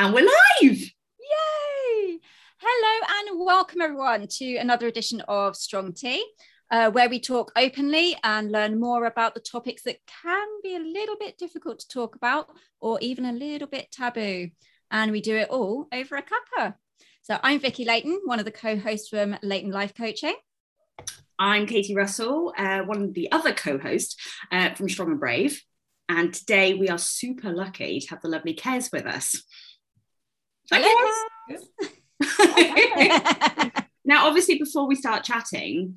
And we're live. Yay! Hello and welcome everyone to another edition of Strong Tea, uh, where we talk openly and learn more about the topics that can be a little bit difficult to talk about or even a little bit taboo. And we do it all over a cuppa. So I'm Vicky Layton, one of the co-hosts from Layton Life Coaching. I'm Katie Russell, uh, one of the other co-hosts uh, from Strong and Brave. And today we are super lucky to have the lovely Kez with us. Hello. now, obviously, before we start chatting,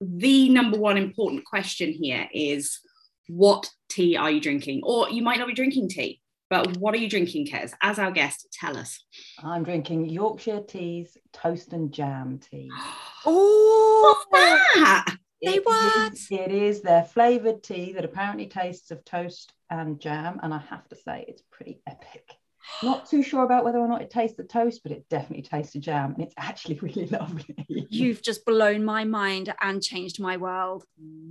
the number one important question here is what tea are you drinking? Or you might not be drinking tea, but what are you drinking, Kez? As our guest, tell us. I'm drinking Yorkshire Teas toast and jam tea. oh, what's that? They It what? is- It is their flavoured tea that apparently tastes of toast and jam, and I have to say it's pretty epic. Not too sure about whether or not it tastes the toast, but it definitely tastes the jam, and it's actually really lovely. You've just blown my mind and changed my world.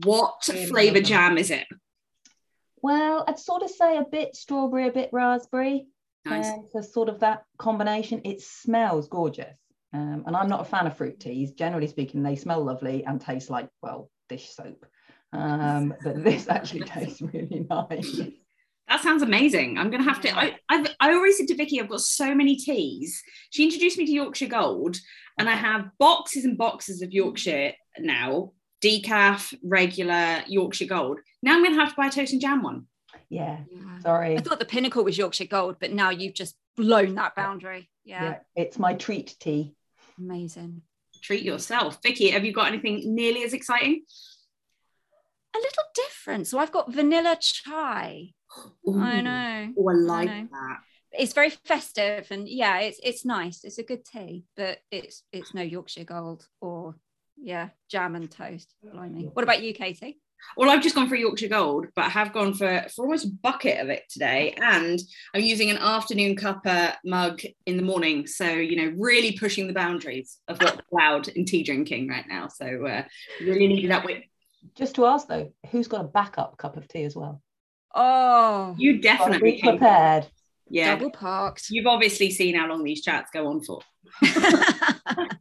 What flavour jam is it? well, I'd sort of say a bit strawberry, a bit raspberry. Nice. Um, so sort of that combination. It smells gorgeous. Um, and I'm not a fan of fruit teas. Generally speaking, they smell lovely and taste like, well, dish soap. Um, but this actually tastes really nice. That sounds amazing. I'm gonna have to. I, I've, I already said to Vicky, I've got so many teas. She introduced me to Yorkshire Gold, and I have boxes and boxes of Yorkshire now. Decaf, regular Yorkshire Gold. Now I'm gonna have to buy a toast and jam one. Yeah, Yeah. sorry. I thought the pinnacle was Yorkshire Gold, but now you've just blown that boundary. Yeah, Yeah, it's my treat tea. amazing. Treat yourself, Vicky. Have you got anything nearly as exciting? A little different. So I've got vanilla chai. I Ooh. know. Oh, I like know. that. It's very festive and yeah, it's it's nice. It's a good tea, but it's it's no Yorkshire Gold or yeah, jam and toast. Blimey. What about you, Katie? Well, I've just gone for Yorkshire Gold, but I have gone for, for almost a bucket of it today. And I'm using an afternoon cuppa mug in the morning. So, you know, really pushing the boundaries of what's allowed in tea drinking right now. So, uh, really needed that with Just to ask though, who's got a backup cup of tea as well? Oh, you definitely be prepared. Yeah. double parked. You've obviously seen how long these chats go on for.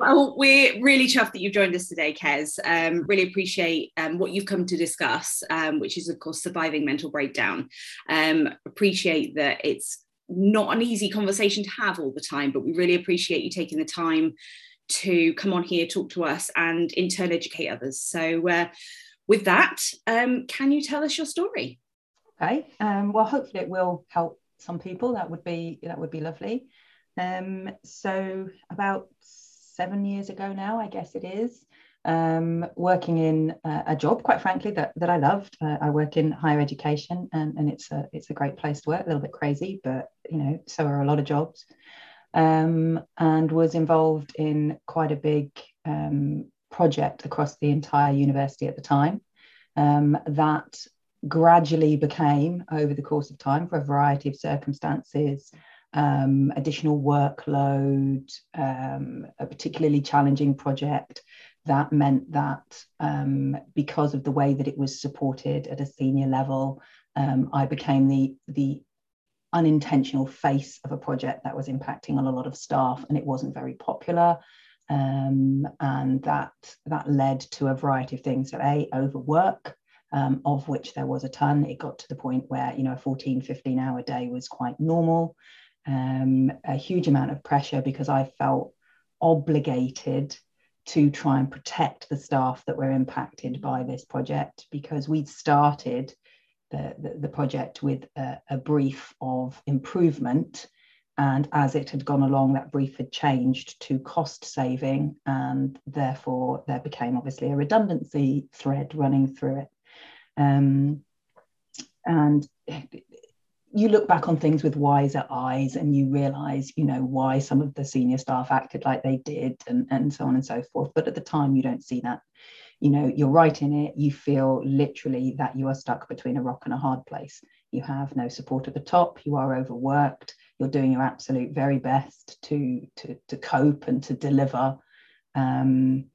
Well, we're really chuffed that you've joined us today, Kez. Um, really appreciate um, what you've come to discuss, um, which is, of course, surviving mental breakdown. Um, appreciate that it's not an easy conversation to have all the time, but we really appreciate you taking the time to come on here, talk to us, and in turn educate others. So, uh, with that, um, can you tell us your story? Okay. Um, well, hopefully it will help some people. That would be that would be lovely. Um, so about seven years ago now, I guess it is. Um, working in uh, a job, quite frankly, that, that I loved. Uh, I work in higher education, and, and it's a it's a great place to work. A little bit crazy, but you know, so are a lot of jobs. Um, and was involved in quite a big um, project across the entire university at the time. Um, that gradually became, over the course of time, for a variety of circumstances, um, additional workload, um, a particularly challenging project. That meant that um, because of the way that it was supported at a senior level, um, I became the the unintentional face of a project that was impacting on a lot of staff, and it wasn't very popular. Um, and that that led to a variety of things. So, a overwork, um, of which there was a ton. It got to the point where, you know, a 14, 15 hour day was quite normal. Um, a huge amount of pressure because I felt obligated to try and protect the staff that were impacted by this project because we'd started the, the, the project with a, a brief of improvement. And as it had gone along, that brief had changed to cost saving, and therefore there became obviously a redundancy thread running through it. Um, and you look back on things with wiser eyes and you realize you know why some of the senior staff acted like they did and, and so on and so forth. But at the time you don't see that. You know you're right in it. You feel literally that you are stuck between a rock and a hard place. You have no support at the top. You are overworked. You're doing your absolute very best to to, to cope and to deliver. Um,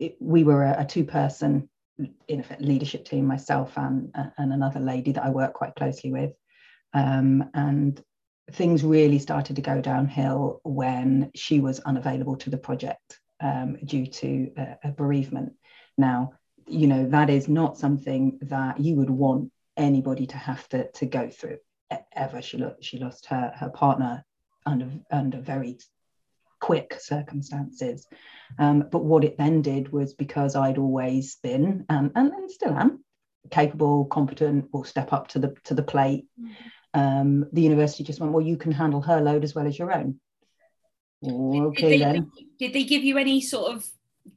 it, we were a, a two person in effect leadership team myself and and another lady that I work quite closely with um, and things really started to go downhill when she was unavailable to the project um, due to a, a bereavement. Now, you know, that is not something that you would want anybody to have to, to go through ever. She, lo- she lost her, her partner under, under very quick circumstances. Um, but what it then did was because I'd always been and, and, and still am capable, competent, will step up to the to the plate. Mm-hmm. Um, the university just went, well, you can handle her load as well as your own. okay did they, then. Did they give you any sort of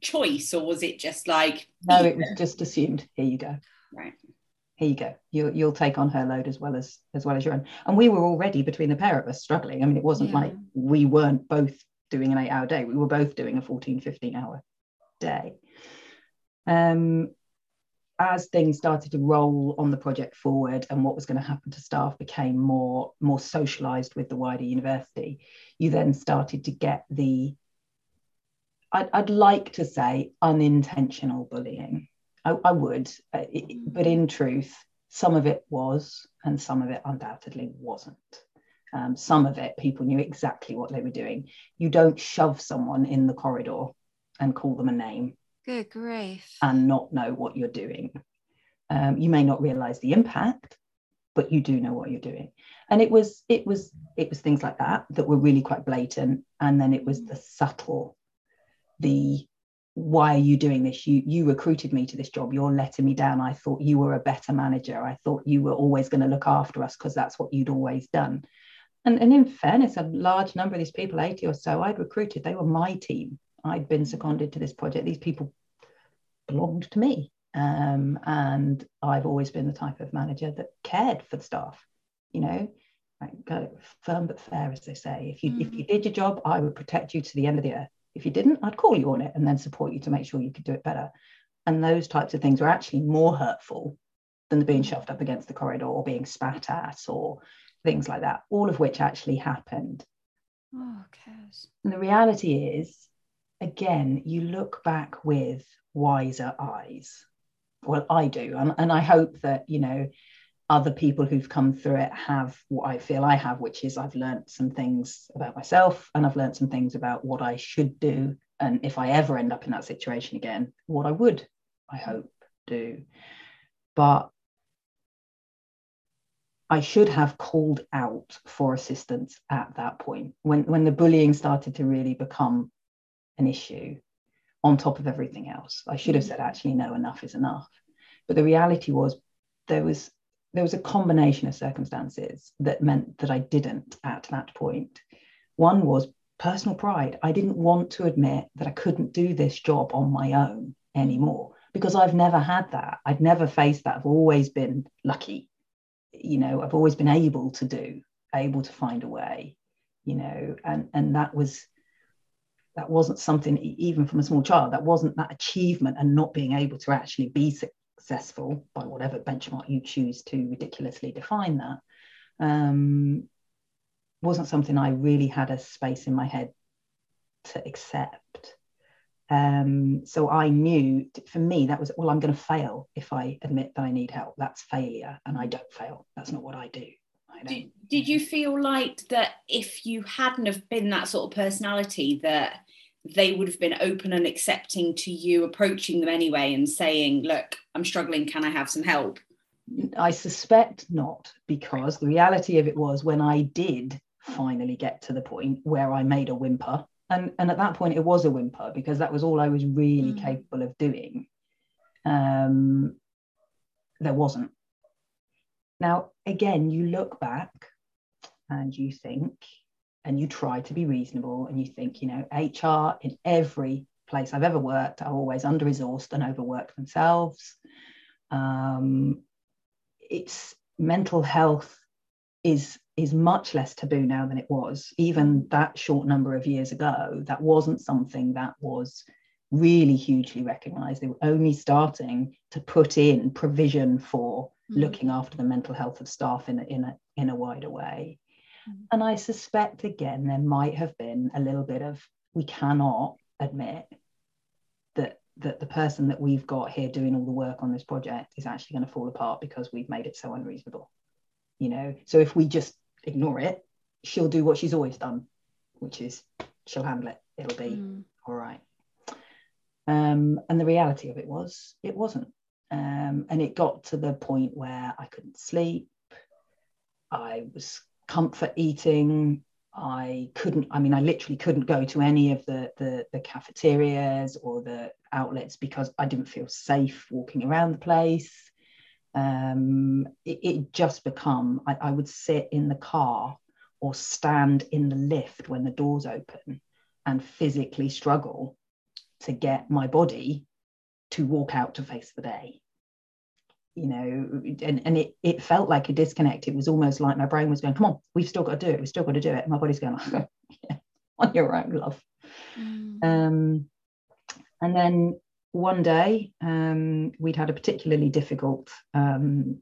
choice, or was it just like? No, it was just assumed. Here you go. Right. Here you go. You, you'll take on her load as well as as well as your own. And we were already between the pair of us struggling. I mean, it wasn't yeah. like we weren't both doing an eight hour day. We were both doing a 14, 15 hour day. Um, as things started to roll on the project forward and what was going to happen to staff became more more socialized with the wider university you then started to get the i'd, I'd like to say unintentional bullying i, I would but in truth some of it was and some of it undoubtedly wasn't um, some of it, people knew exactly what they were doing. You don't shove someone in the corridor and call them a name. Good grief. And not know what you're doing. Um, you may not realize the impact, but you do know what you're doing. And it was, it was, it was things like that that were really quite blatant. And then it was the subtle, the why are you doing this? You you recruited me to this job. You're letting me down. I thought you were a better manager. I thought you were always going to look after us because that's what you'd always done. And, and in fairness, a large number of these people, 80 or so, I'd recruited, they were my team. I'd been seconded to this project. These people belonged to me. Um, and I've always been the type of manager that cared for the staff, you know, like, firm but fair, as they say. If you mm. if you did your job, I would protect you to the end of the earth. If you didn't, I'd call you on it and then support you to make sure you could do it better. And those types of things were actually more hurtful than the being shoved up against the corridor or being spat at or things like that, all of which actually happened. Oh, And the reality is, again, you look back with wiser eyes. Well, I do. And, and I hope that, you know, other people who've come through it have what I feel I have, which is I've learned some things about myself and I've learned some things about what I should do. And if I ever end up in that situation again, what I would, I hope, do. But I should have called out for assistance at that point when, when the bullying started to really become an issue on top of everything else. I should have said, mm. actually, no, enough is enough. But the reality was there was there was a combination of circumstances that meant that I didn't at that point. One was personal pride. I didn't want to admit that I couldn't do this job on my own anymore because I've never had that. I'd never faced that. I've always been lucky you know i've always been able to do able to find a way you know and and that was that wasn't something even from a small child that wasn't that achievement and not being able to actually be successful by whatever benchmark you choose to ridiculously define that um, wasn't something i really had a space in my head to accept um, so I knew for me that was, well, I'm going to fail if I admit that I need help. That's failure. And I don't fail. That's not what I do. I did, did you feel like that if you hadn't have been that sort of personality that they would have been open and accepting to you approaching them anyway and saying, look, I'm struggling. Can I have some help? I suspect not, because the reality of it was when I did finally get to the point where I made a whimper and and at that point it was a whimper because that was all I was really mm. capable of doing. Um, there wasn't. Now again, you look back and you think, and you try to be reasonable, and you think, you know, HR in every place I've ever worked are always under resourced and overworked themselves. Um, it's mental health is is much less taboo now than it was. Even that short number of years ago, that wasn't something that was really hugely recognized. They were only starting to put in provision for mm. looking after the mental health of staff in a, in a, in a wider way. Mm. And I suspect, again, there might have been a little bit of we cannot admit that that the person that we've got here doing all the work on this project is actually going to fall apart because we've made it so unreasonable you know so if we just ignore it, she'll do what she's always done, which is she'll handle it. It'll be Mm. all right. Um, and the reality of it was, it wasn't. Um, and it got to the point where I couldn't sleep. I was comfort eating. I couldn't, I mean, I literally couldn't go to any of the, the, the cafeterias or the outlets because I didn't feel safe walking around the place. Um, it, it just become, I, I would sit in the car or stand in the lift when the doors open and physically struggle to get my body to walk out to face the day. You know and, and it, it felt like a disconnect. It was almost like my brain was going come on we've still got to do it we've still got to do it. And my body's going yeah, on your own love. Mm. um, and then one day um, we'd had a particularly difficult um,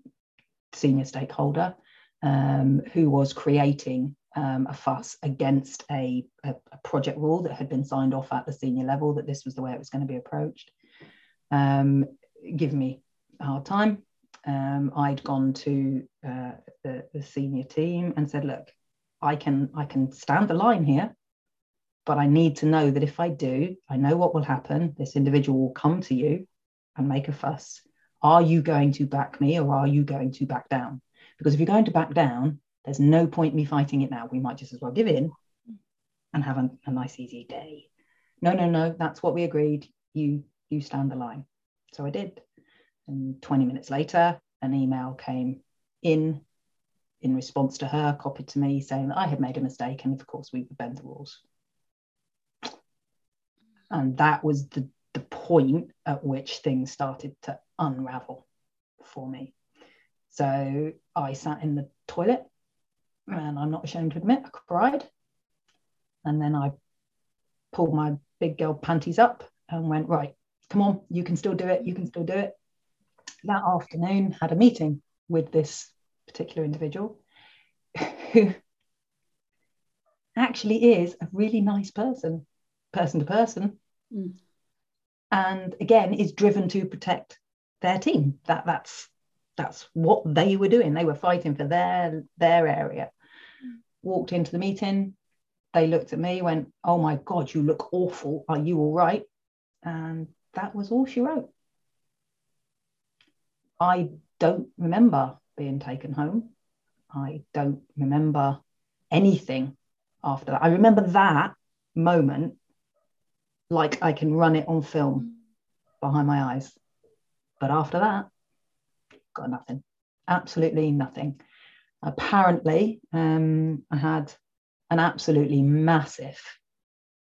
senior stakeholder um, who was creating um, a fuss against a, a, a, project rule that had been signed off at the senior level that this was the way it was going to be approached. Um, give me a hard time. Um, I'd gone to uh, the, the senior team and said, look, I can I can stand the line here, but I need to know that if I do, I know what will happen. This individual will come to you and make a fuss. Are you going to back me or are you going to back down? Because if you're going to back down, there's no point me fighting it now. We might just as well give in and have a, a nice easy day. No, no, no, that's what we agreed. You you stand the line. So I did. And 20 minutes later, an email came in in response to her, copied to me, saying that I had made a mistake and of course we would bend the rules. And that was the, the point at which things started to unravel for me. So I sat in the toilet and I'm not ashamed to admit I cried. And then I pulled my big girl panties up and went, right, come on, you can still do it, you can still do it. That afternoon, had a meeting with this particular individual who actually is a really nice person, person to person. Mm. And again, is driven to protect their team. That that's that's what they were doing. They were fighting for their their area. Mm. Walked into the meeting. They looked at me, went, "Oh my God, you look awful. Are you all right?" And that was all she wrote. I don't remember being taken home. I don't remember anything after that. I remember that moment like I can run it on film behind my eyes. But after that, got nothing, absolutely nothing. Apparently, um, I had an absolutely massive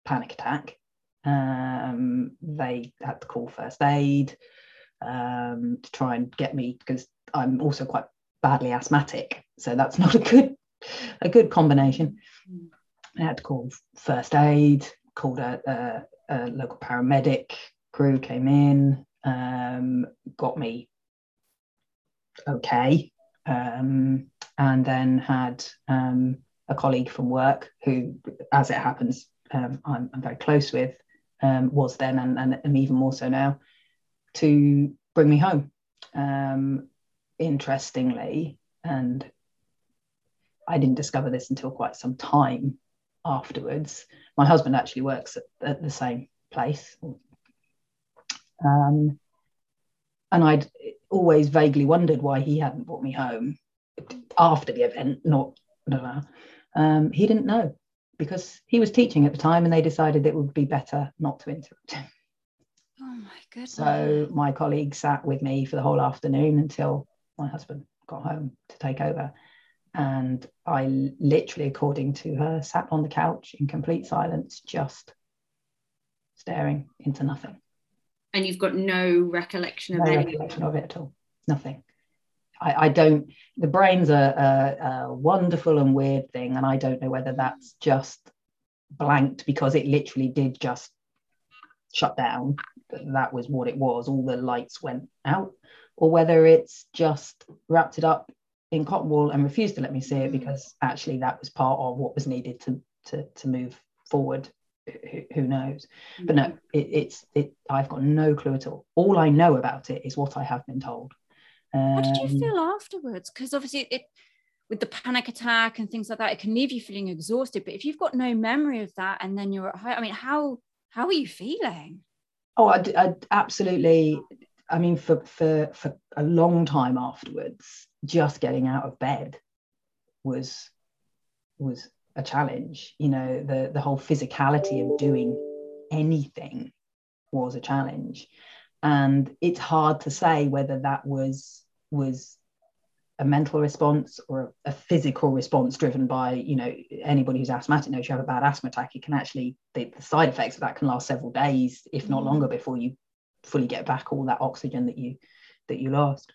panic attack. Um, they had to call first aid um, to try and get me because I'm also quite badly asthmatic, so that's not a good a good combination. I had to call first aid, called a, a, local paramedic crew came in, um, got me okay, um, and then had um, a colleague from work who, as it happens, um, I'm, I'm, very close with, um, was then and, and, and, even more so now, to bring me home. Interestingly, and I didn't discover this until quite some time afterwards. My husband actually works at, at the same place. Um, and I'd always vaguely wondered why he hadn't brought me home after the event, not, um, he didn't know because he was teaching at the time and they decided it would be better not to interrupt him. Oh my goodness. So my colleague sat with me for the whole afternoon until my husband got home to take over. And I literally, according to her, sat on the couch in complete silence, just staring into nothing. And you've got no recollection of no any recollection of it at all. Nothing. I, I don't. The brain's a, a, a wonderful and weird thing, and I don't know whether that's just blanked because it literally did just shut down. That was what it was. All the lights went out, or whether it's just wrapped it up in cotton wool and refused to let me see it because actually that was part of what was needed to to, to move forward who, who knows but no it, it's it i've got no clue at all all i know about it is what i have been told How did you Um, feel afterwards? Because obviously it with the panic attack and things like that, it can leave you feeling exhausted. But if you've got no memory of that and then you're at home, I mean, how how are you feeling? Oh, I, I absolutely. I mean, for for for a long time afterwards, just getting out of bed was was a challenge. You know, the the whole physicality of doing anything was a challenge, and it's hard to say whether that was was a mental response or a, physical response driven by you know anybody who's asthmatic knows you have a bad asthma attack it can actually the, the side effects of that can last several days if not mm. longer before you fully get back all that oxygen that you that you lost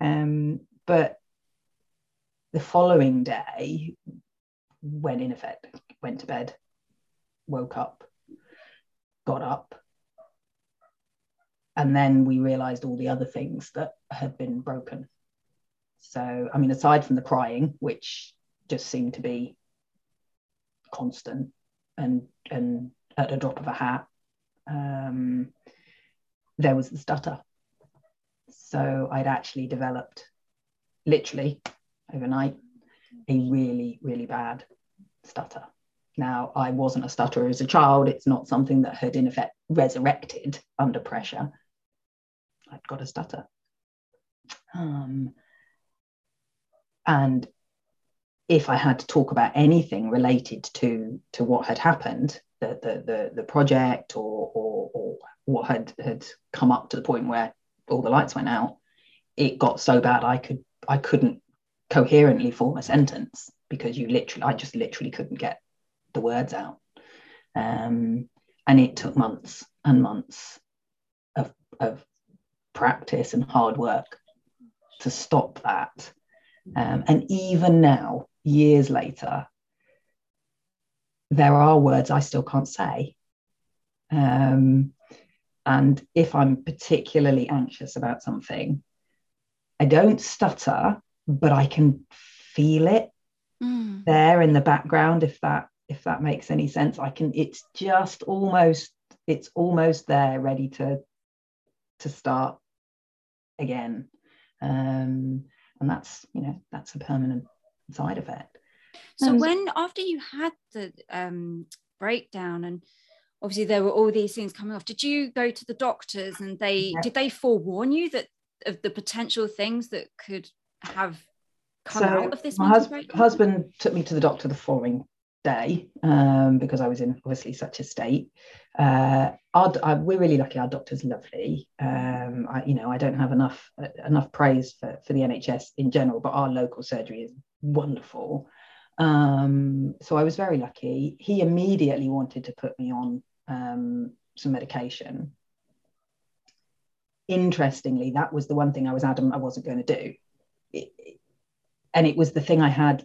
um, but the following day went in effect went to bed woke up got up and then we realized all the other things that had been broken so, I mean, aside from the crying, which just seemed to be constant and and at a drop of a hat, um, there was the stutter. So I'd actually developed, literally overnight, a really really bad stutter. Now I wasn't a stutterer as a child. It's not something that had in effect resurrected under pressure. I'd got a stutter. Um, and if I had to talk about anything related to to what had happened, the the the, the project or, or, or what had had come up to the point where all the lights went out, it got so bad I could I couldn't coherently form a sentence because you literally I just literally couldn't get the words out. Um, and it took months and months of, of practice and hard work to stop that um, and even now, years later, there are words I still can't say. Um, and if I'm particularly anxious about something, I don't stutter, but I can feel it mm. there in the background. If that if that makes any sense, I can. It's just almost it's almost there, ready to to start again. Um, and that's you know that's a permanent side effect so and when after you had the um, breakdown and obviously there were all these things coming off did you go to the doctors and they yeah. did they forewarn you that of the potential things that could have come so out of this my hus- husband took me to the doctor the following day um, because I was in obviously such a state. Uh, our, I, we're really lucky. Our doctor's lovely. Um, I, you know, I don't have enough uh, enough praise for, for the NHS in general, but our local surgery is wonderful. Um, so I was very lucky. He immediately wanted to put me on um, some medication. Interestingly, that was the one thing I was adamant I wasn't going to do. It, and it was the thing I had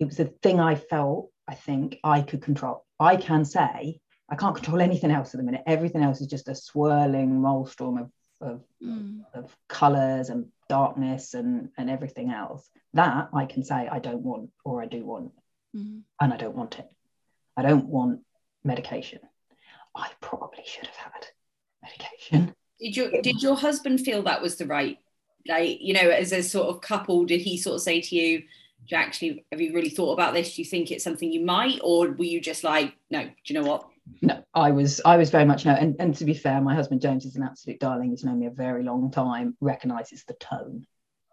it was the thing I felt, I think, I could control. I can say, I can't control anything else at the minute. Everything else is just a swirling maelstrom of, of, mm. of colours and darkness and, and everything else. That I can say I don't want or I do want. Mm. And I don't want it. I don't want medication. I probably should have had medication. Did your did your husband feel that was the right like you know as a sort of couple did he sort of say to you do you actually have you really thought about this? Do you think it's something you might? Or were you just like no do you know what? No i was i was very much no. And, and to be fair my husband james is an absolute darling. He's known me a very long time recognizes the tone.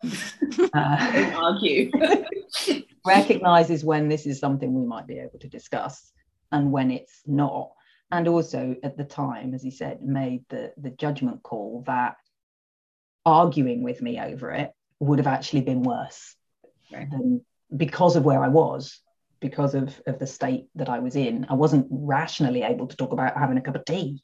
Uh, argue. recognizes when this is something we might be able to discuss and when it's not and also at the time as he said made the the judgment call that arguing with me over it would have actually been worse right. um, because of where I was, because of, of the state that I was in. I wasn't rationally able to talk about having a cup of tea.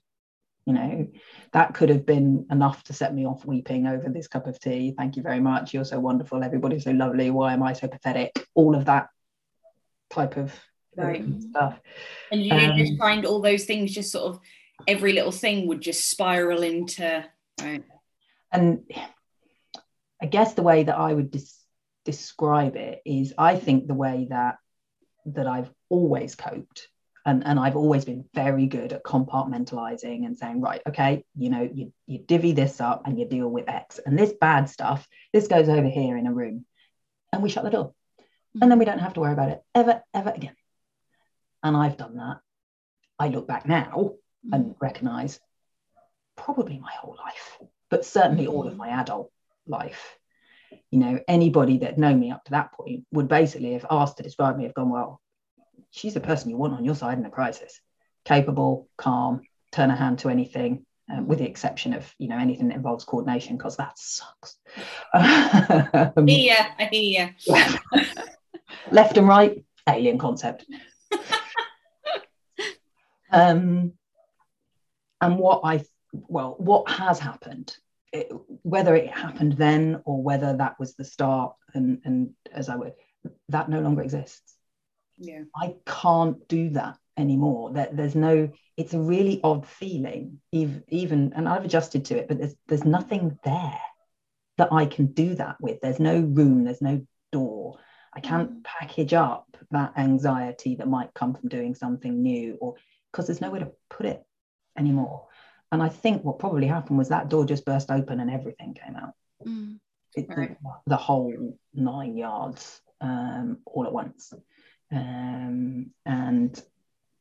You know, that could have been enough to set me off weeping over this cup of tea. Thank you very much. You're so wonderful. Everybody's so lovely. Why am I so pathetic? All of that type of right. stuff. And you um, just find all those things just sort of every little thing would just spiral into right. And I guess the way that I would dis- describe it is I think the way that that I've always coped and, and I've always been very good at compartmentalizing and saying, right, okay, you know, you, you divvy this up and you deal with X. And this bad stuff, this goes over here in a room. and we shut the door. And then we don't have to worry about it ever, ever again. And I've done that. I look back now and recognize probably my whole life, but certainly all of my adult life. You know, anybody that known me up to that point would basically have asked to describe me, have gone, well, she's the person you want on your side in a crisis. Capable, calm, turn a hand to anything, uh, with the exception of you know anything that involves coordination because that sucks. um, yeah, I hear you. left and right, alien concept. Um, and what I well, what has happened, it, whether it happened then or whether that was the start, and and as I would, that no longer exists. Yeah, I can't do that anymore. That there's no. It's a really odd feeling, even, even, and I've adjusted to it, but there's there's nothing there that I can do that with. There's no room. There's no door. I can't mm. package up that anxiety that might come from doing something new, or because there's nowhere to put it anymore. And I think what probably happened was that door just burst open and everything came out. Mm. It, right. the, the, whole nine yards um, all at once. Um, and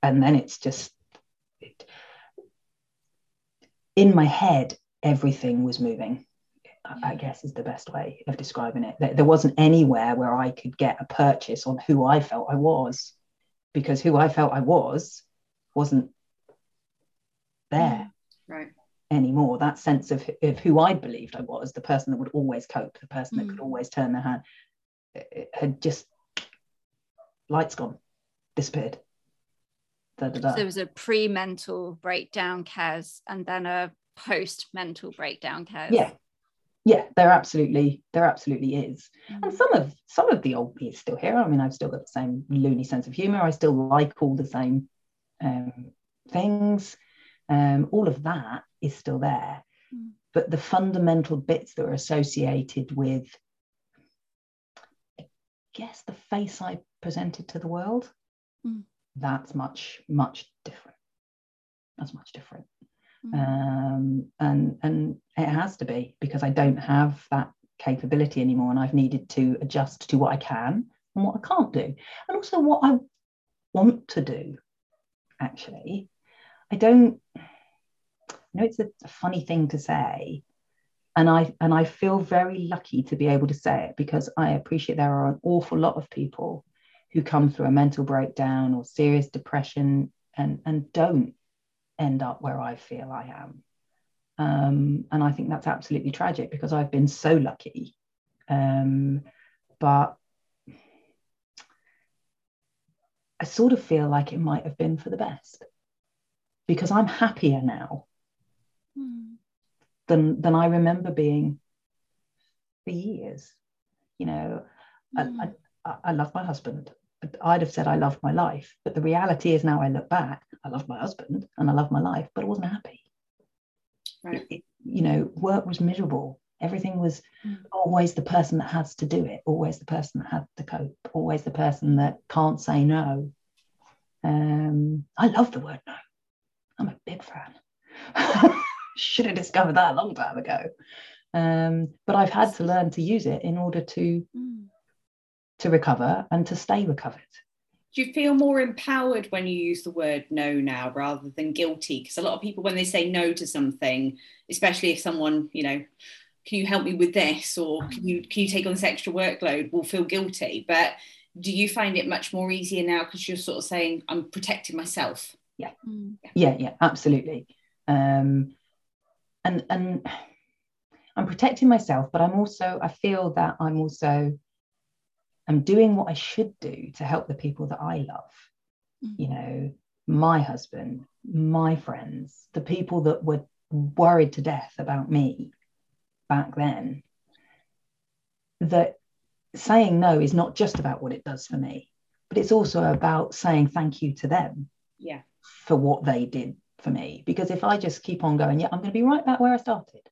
and then it's just it, in my head, everything was moving. I guess is the best way of describing it. There wasn't anywhere where I could get a purchase on who I felt I was, because who I felt I was wasn't there right. anymore. That sense of, of who I believed I was, the person that would always cope, the person that could mm. always turn their hand, had just lights gone, disappeared. Da, da, da. So there was a pre-mental breakdown, Kez, and then a post-mental breakdown, Kez. Yeah, yeah, there absolutely there absolutely is, mm. and some of some of the old me is still here. I mean, I've still got the same loony sense of humor. I still like all the same um, things um, all of that is still there. Mm. But the fundamental bits that are associated with, I guess, the face I presented to the world, mm. that's much, much different. That's much different. Mm. Um, and and it has to be because I don't have that capability anymore, and I've needed to adjust to what I can and what I can't do, and also what I want to do. Actually, I don't I know it's a, a funny thing to say, and I and I feel very lucky to be able to say it because I appreciate there are an awful lot of people who come through a mental breakdown or serious depression and and don't end up where I feel I am. Um, and I think that's absolutely tragic because I've been so lucky. Um, but I sort of feel like it might have been for the best because I'm happier now mm. than than I remember being for years. You know, mm. I, I, I love my husband. I'd have said I loved my life, but the reality is now I look back, I love my husband and I love my life, but I wasn't happy. Right. It, you know, work was miserable. Everything was mm. always the person that has to do it, always the person that had to cope, always the person that can't say no. Um, I love the word no. I'm a big fan. Should have discovered that a long time ago. Um, but I've had to learn to use it in order to mm. to recover and to stay recovered. Do you feel more empowered when you use the word no now rather than guilty? Because a lot of people, when they say no to something, especially if someone, you know, can you help me with this or can you can you take on this extra workload, will feel guilty. But do you find it much more easier now because you're sort of saying I'm protecting myself? Yeah, mm. yeah, yeah, absolutely. Um, and and I'm protecting myself, but I'm also I feel that I'm also I'm doing what I should do to help the people that I love. Mm. You know, my husband, my friends, the people that were worried to death about me back then. That saying no is not just about what it does for me, but it's also about saying thank you to them. Yeah. For what they did for me because if I just keep on going, yeah, I'm going to be right back where I started.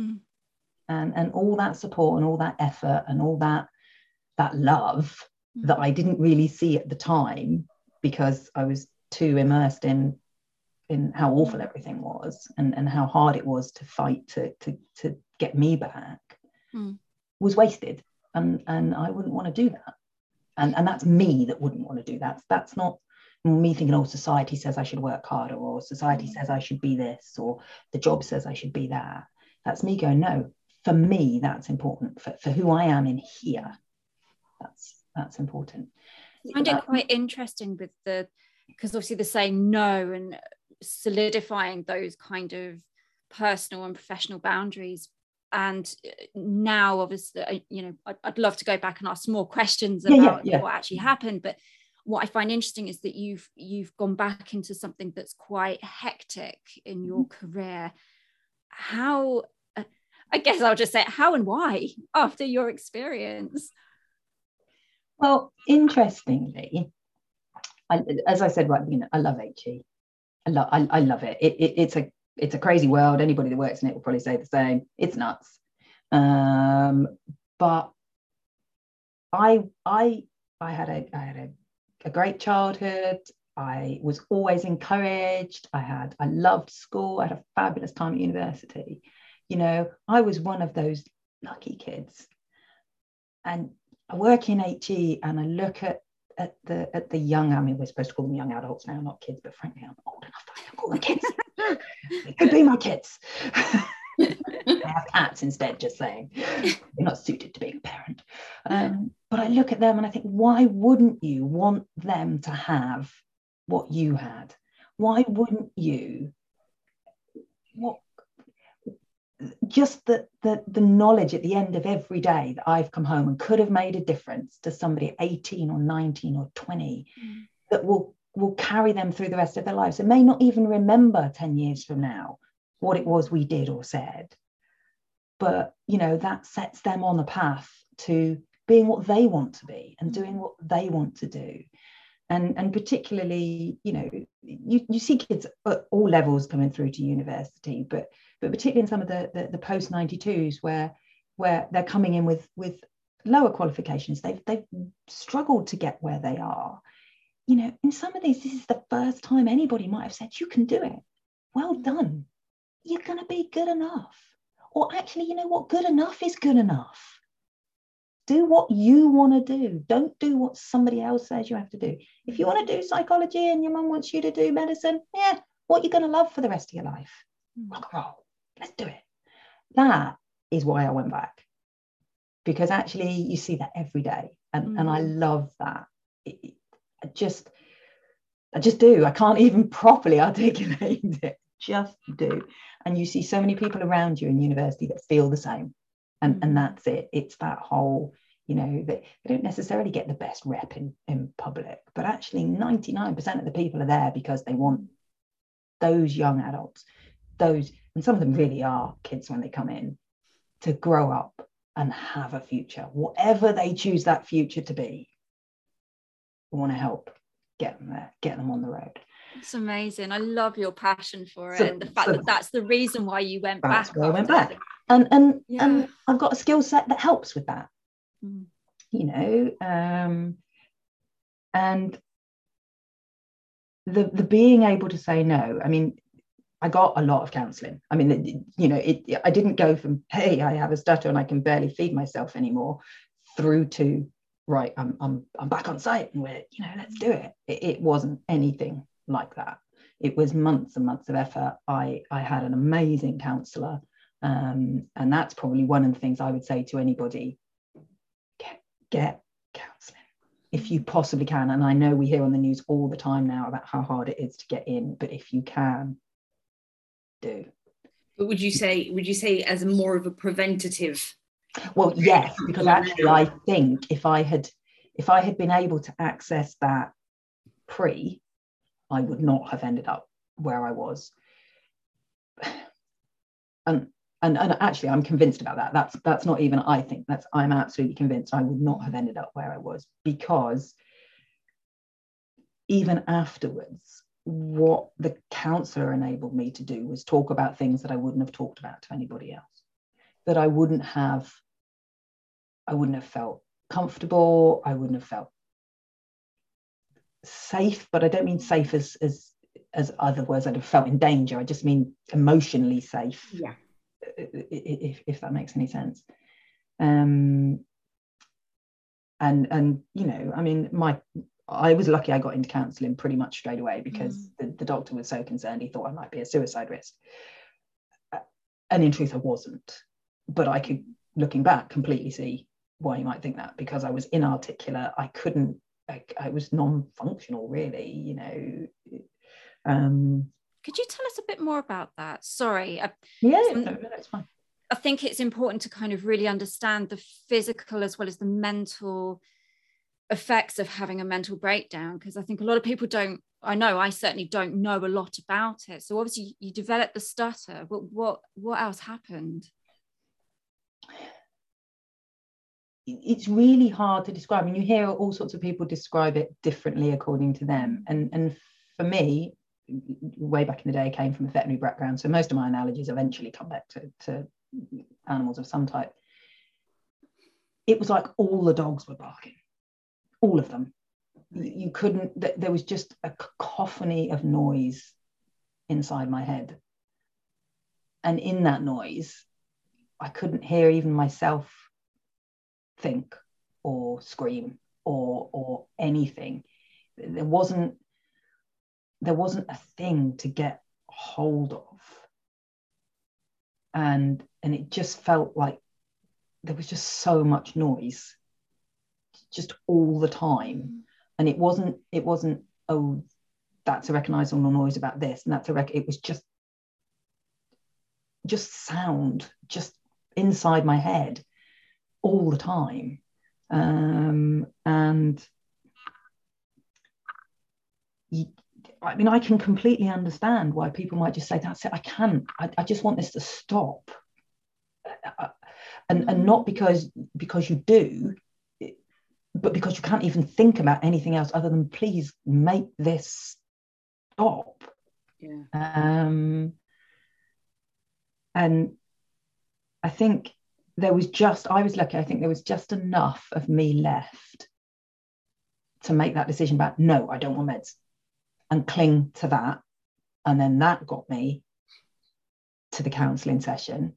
Mm. And and all that support and all that effort and all that that love mm. that I didn't really see at the time because I was too immersed in in how awful everything was and, and how hard it was to fight to to to get me back mm. was wasted and and I wouldn't want to do that. And and that's me that wouldn't want to do that. That's not me thinking, oh, society says I should work harder, or society says I should be this, or the job says I should be that. That's me going, no, for me, that's important. For, for who I am in here, that's that's important. I find it quite interesting with the because obviously the saying no and solidifying those kind of personal and professional boundaries and uh, now obviously you know I'd, I'd, love to go back and ask more questions about yeah, yeah, yeah. what actually happened but what i find interesting is that you've you've gone back into something that's quite hectic in your mm-hmm. career how uh, i guess i'll just say how and why after your experience well interestingly I, as i said right you know i love he i love I, I love it. It, it it's a it's a crazy world. Anybody that works in it will probably say the same. It's nuts. Um, but I I I had a I had a, a great childhood. I was always encouraged. I had I loved school. I had a fabulous time at university. You know, I was one of those lucky kids. And I work in HE and I look at at the at the young, I mean, we're supposed to call them young adults now, not kids, but frankly, I'm old enough that I can call them kids. could be my kids. I have cats instead, just saying. They're not suited to being a parent. Um, but I look at them and I think, why wouldn't you want them to have what you had? Why wouldn't you? What just the, the the knowledge at the end of every day that I've come home and could have made a difference to somebody 18 or 19 or 20 mm. that will will carry them through the rest of their lives. And may not even remember 10 years from now what it was we did or said. But you know that sets them on a path to being what they want to be and doing mm. what they want to do. And and particularly you know you, you see kids at all levels coming through to university but but particularly in some of the the, the post 92s where where they're coming in with with lower qualifications. They've they've struggled to get where they are you know in some of these this is the first time anybody might have said you can do it. Well done. You're going to be good enough. Or actually you know what? Good enough is good enough. Do what you want to do. Don't do what somebody else says you have to do. If you want to do psychology and your mum wants you to do medicine yeah what you're going to love for the rest of your life? Hmm. rock and roll. Let's do it. That is why i went back. Because actually you see that every day and, mm. and i hmm. love that. It, I just I just do. I can't even properly articulate it. Just do. And you see so many people around you in university that feel the same. And, and mm. that's it. It's that whole, you know, they, they don't necessarily get the best rep in, in public, but actually 99% of the people are there because they want those young adults, those, and some of them really are kids when they come in, to grow up and have a future, whatever they choose that future to be want to help get them there, get them on the road. It's amazing. I love your passion for it, so, and the fact so that that's the reason why you went that's back. Why I went back, and and yeah. and I've got a skill set that helps with that. Mm. You know, um, and the the being able to say no. I mean, I got a lot of counselling. I mean, you know, it, I didn't go from hey, I have a stutter and I can barely feed myself anymore, through to right, I'm, I'm, I'm back on site and we're, you know, let's do it. it. It wasn't anything like that. It was months and months of effort. I, I had an amazing counselor. Um, and that's probably one of the things I would say to anybody get, get counseling if you possibly can. And I know we hear on the news all the time now about how hard it is to get in, but if you can, do. But would you say, would you say as more of a preventative well, yes, because actually, I think if I had if I had been able to access that pre, I would not have ended up where I was. And and, and actually, I'm convinced about that. That's that's not even I think that's I'm absolutely convinced I would not have ended up where I was because even afterwards, what the counselor enabled me to do was talk about things that I wouldn't have talked about to anybody else, that I wouldn't have I wouldn't have felt comfortable. I wouldn't have felt safe, but I don't mean safe as as as other words. I'd have felt in danger. I just mean emotionally safe. Yeah. If, if that makes any sense. Um, and and you know i mean my i was lucky i got into counselling pretty much straight away because mm. the, the doctor was so concerned he thought i might be a suicide risk uh, and in truth i wasn't but i could looking back completely see why you might think that because i was inarticulate i couldn't I, I was non-functional really you know. Um could you tell us a bit more about that? Sorry I, yeah no, that's fine. I think it's important to kind of really understand the physical as well as the mental effects of having a mental breakdown because I think a lot of people don't I know I certainly don't know a lot about it. So obviously you developed the stutter. But what what else happened it's really hard to describe and you hear all sorts of people describe it differently according to them and and for me way back in the day I came from a veterinary background so most of my analogies eventually come back to, to animals of some type, it was like all the dogs were barking, all of them. You couldn't, there was just a cacophony of noise inside my head. And in that noise, I couldn't hear even myself think or scream or or anything. There wasn't there wasn't a thing to get hold of. And and it just felt like there was just so much noise just all the time. Mm. And it wasn't it wasn't oh that's a recognizable noise about this and that's a rec it was just just sound just inside my head all the time um, and you, I mean, I can completely understand why people might just say, that's it, I can't, I, I just want this to stop. Uh, and, and not because because you do, but because you can't even think about anything else other than please make this stop. Yeah. Um, and I think there was just, I was lucky, I think there was just enough of me left to make that decision about no, I don't want meds and cling to that. And then that got me to the counselling session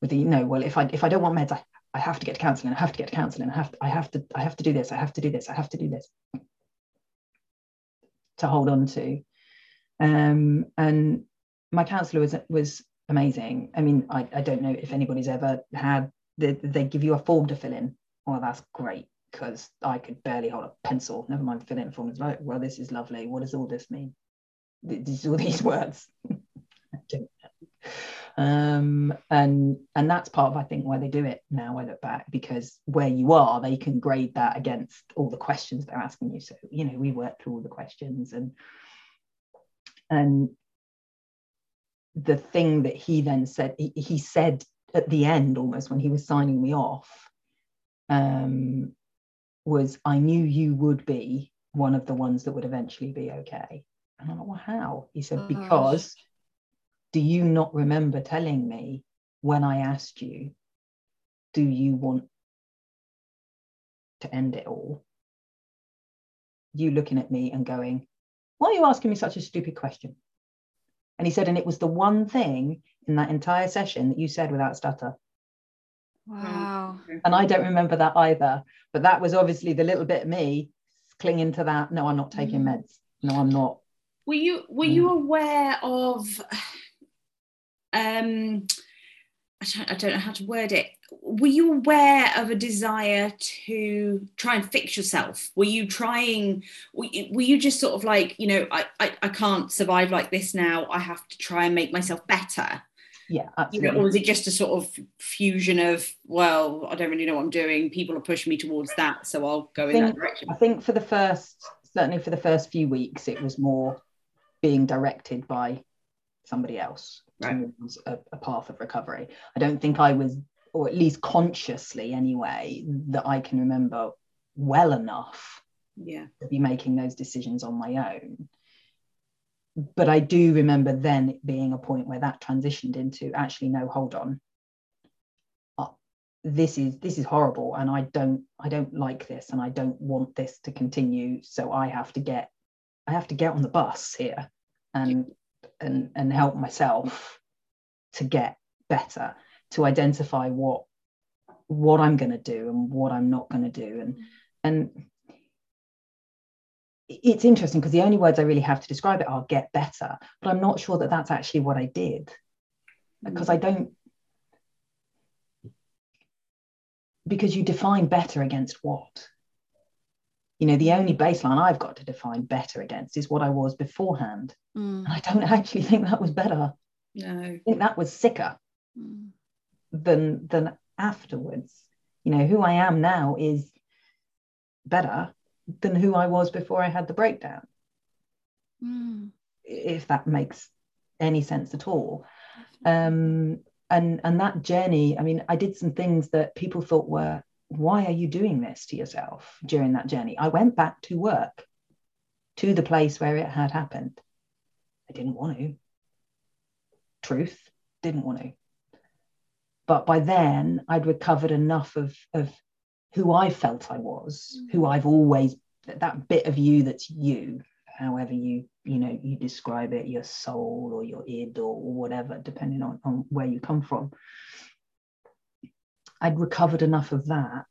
with the, you know, well, if I if I don't want meds, I, I have to get to counselling, I have to get to counselling, I have to, I have to, I have to do this, I have to do this, I have to do this to hold on to. Um, and my counsellor was was amazing. I mean, I, I don't know if anybody's ever had they, they give you a form to fill in. Well, that's great because I could barely hold a pencil, never mind fill in forms. Like, well, this is lovely. What does all this mean? These all these words. um, and and that's part of I think why they do it now. I look back because where you are, they can grade that against all the questions they're asking you. So you know, we work through all the questions and and the thing that he then said, he, he said at the end almost when he was signing me off um, was I knew you would be one of the ones that would eventually be okay. And I'm like, well, how? He said, oh. because do you not remember telling me when I asked you, do you want to end it all? You looking at me and going, why are you asking me such a stupid question? And he said, and it was the one thing in that entire session that you said without stutter. Wow. And I don't remember that either. But that was obviously the little bit of me clinging to that. No, I'm not taking mm. meds. No, I'm not. Were you were you mm. aware of um I don't, I don't know how to word it. Were you aware of a desire to try and fix yourself? Were you trying, were you, were you just sort of like, you know, I, I, I can't survive like this now. I have to try and make myself better yeah absolutely. You know, or was it just a sort of fusion of well i don't really know what i'm doing people are pushing me towards that so i'll go think, in that direction i think for the first certainly for the first few weeks it was more being directed by somebody else right. towards a, a path of recovery. I don't think i was or at least consciously anyway that i can remember well enough yeah. to be making those decisions on my own. But I do remember then it being a point where that transitioned into actually no hold on. Uh, this is this is horrible and I don't I don't like this and I don't want this to continue so I have to get I have to get on the bus here and and and help myself to get better to identify what what I'm going to do and what I'm not going to do. And, and it's interesting because the only words I really have to describe it are get better, but I'm not sure that that's actually what I did mm. because I don't, because you define better against what? You know, the only baseline I've got to define better against is what I was beforehand. Mm. And I don't actually think that was better. No. I think that was sicker mm. than than afterwards. You know, who I am now is better than who I was before I had the breakdown. Mm. If that makes any sense at all. Um, and and that journey, I mean, I did some things that people thought were, why are you doing this to yourself during that journey? I went back to work, to the place where it had happened. I didn't want to. Truth, didn't want to. But by then, I'd recovered enough of, of who I felt I was, mm. who I've always, that bit of you that's you, however you, you know, you describe it, your soul or your id or whatever, depending on, on where you come from. I'd recovered enough of that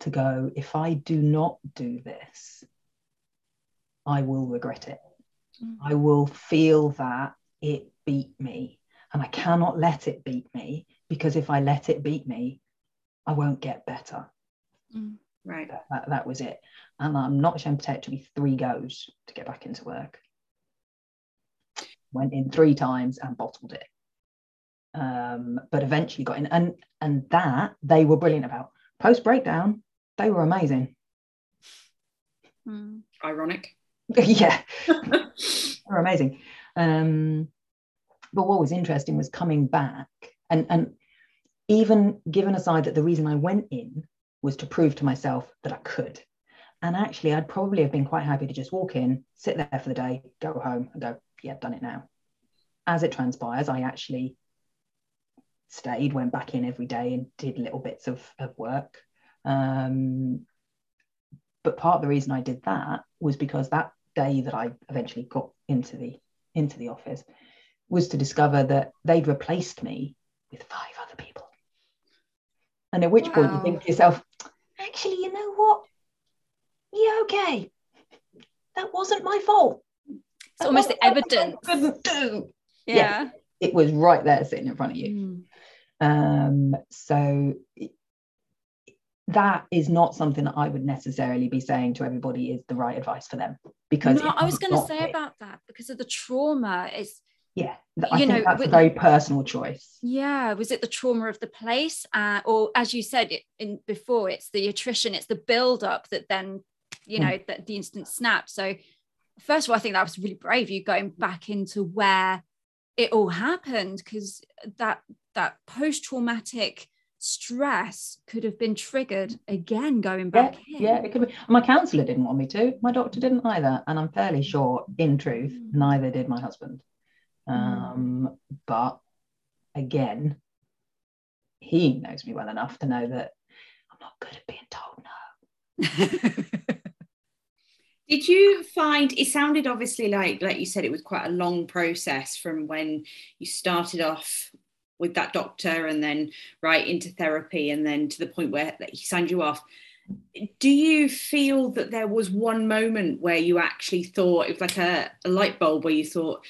to go, if I do not do this, I will regret it. Mm. I will feel that it beat me and I cannot let it beat me because if I let it beat me, I won't get better. Mm, right. That, that, that, was it. And I'm not ashamed to say it took me three goes to get back into work. Went in three times and bottled it. Um, but eventually got in. And and that they were brilliant about. Post breakdown, they were amazing. Mm. Ironic. yeah. they're amazing. Um, but what was interesting was coming back and and even given aside that the reason I went in was to prove to myself that I could. And actually, I'd probably have been quite happy to just walk in, sit there for the day, go home, and go, yeah, done it now. As it transpires, I actually stayed, went back in every day and did little bits of, of work. Um, but part of the reason I did that was because that day that I eventually got into the into the office, was to discover that they'd replaced me with five other people. And at which wow. point you think to yourself, actually, you know what? Yeah, okay. That wasn't my fault. It's that almost the evidence. couldn't do. Yeah. yeah. It was right there sitting in front of you. Mm. Um, so that is not something that I would necessarily be saying to everybody is the right advice for them because no, I was going to say it. about that because of the trauma is yeah I you know that's with, a very personal choice yeah was it the trauma of the place uh, or as you said it, in before it's the attrition it's the build up that then you know mm. that the instant snap so first of all I think that was really brave you going back into where it all happened because that that post traumatic stress could have been triggered again going back yeah, in. Yeah, it could be. My counsellor didn't want me to. My doctor didn't either. And I'm fairly sure, in truth, mm. neither did my husband. Mm. Um, but again, he knows me well enough to know that I'm not good at being told no. Did you find it sounded obviously like like you said it was quite a long process from when you started off with that doctor and then right into therapy and then to the point where he signed you off. Do you feel that there was one moment where you actually thought it was like a, a light bulb where you thought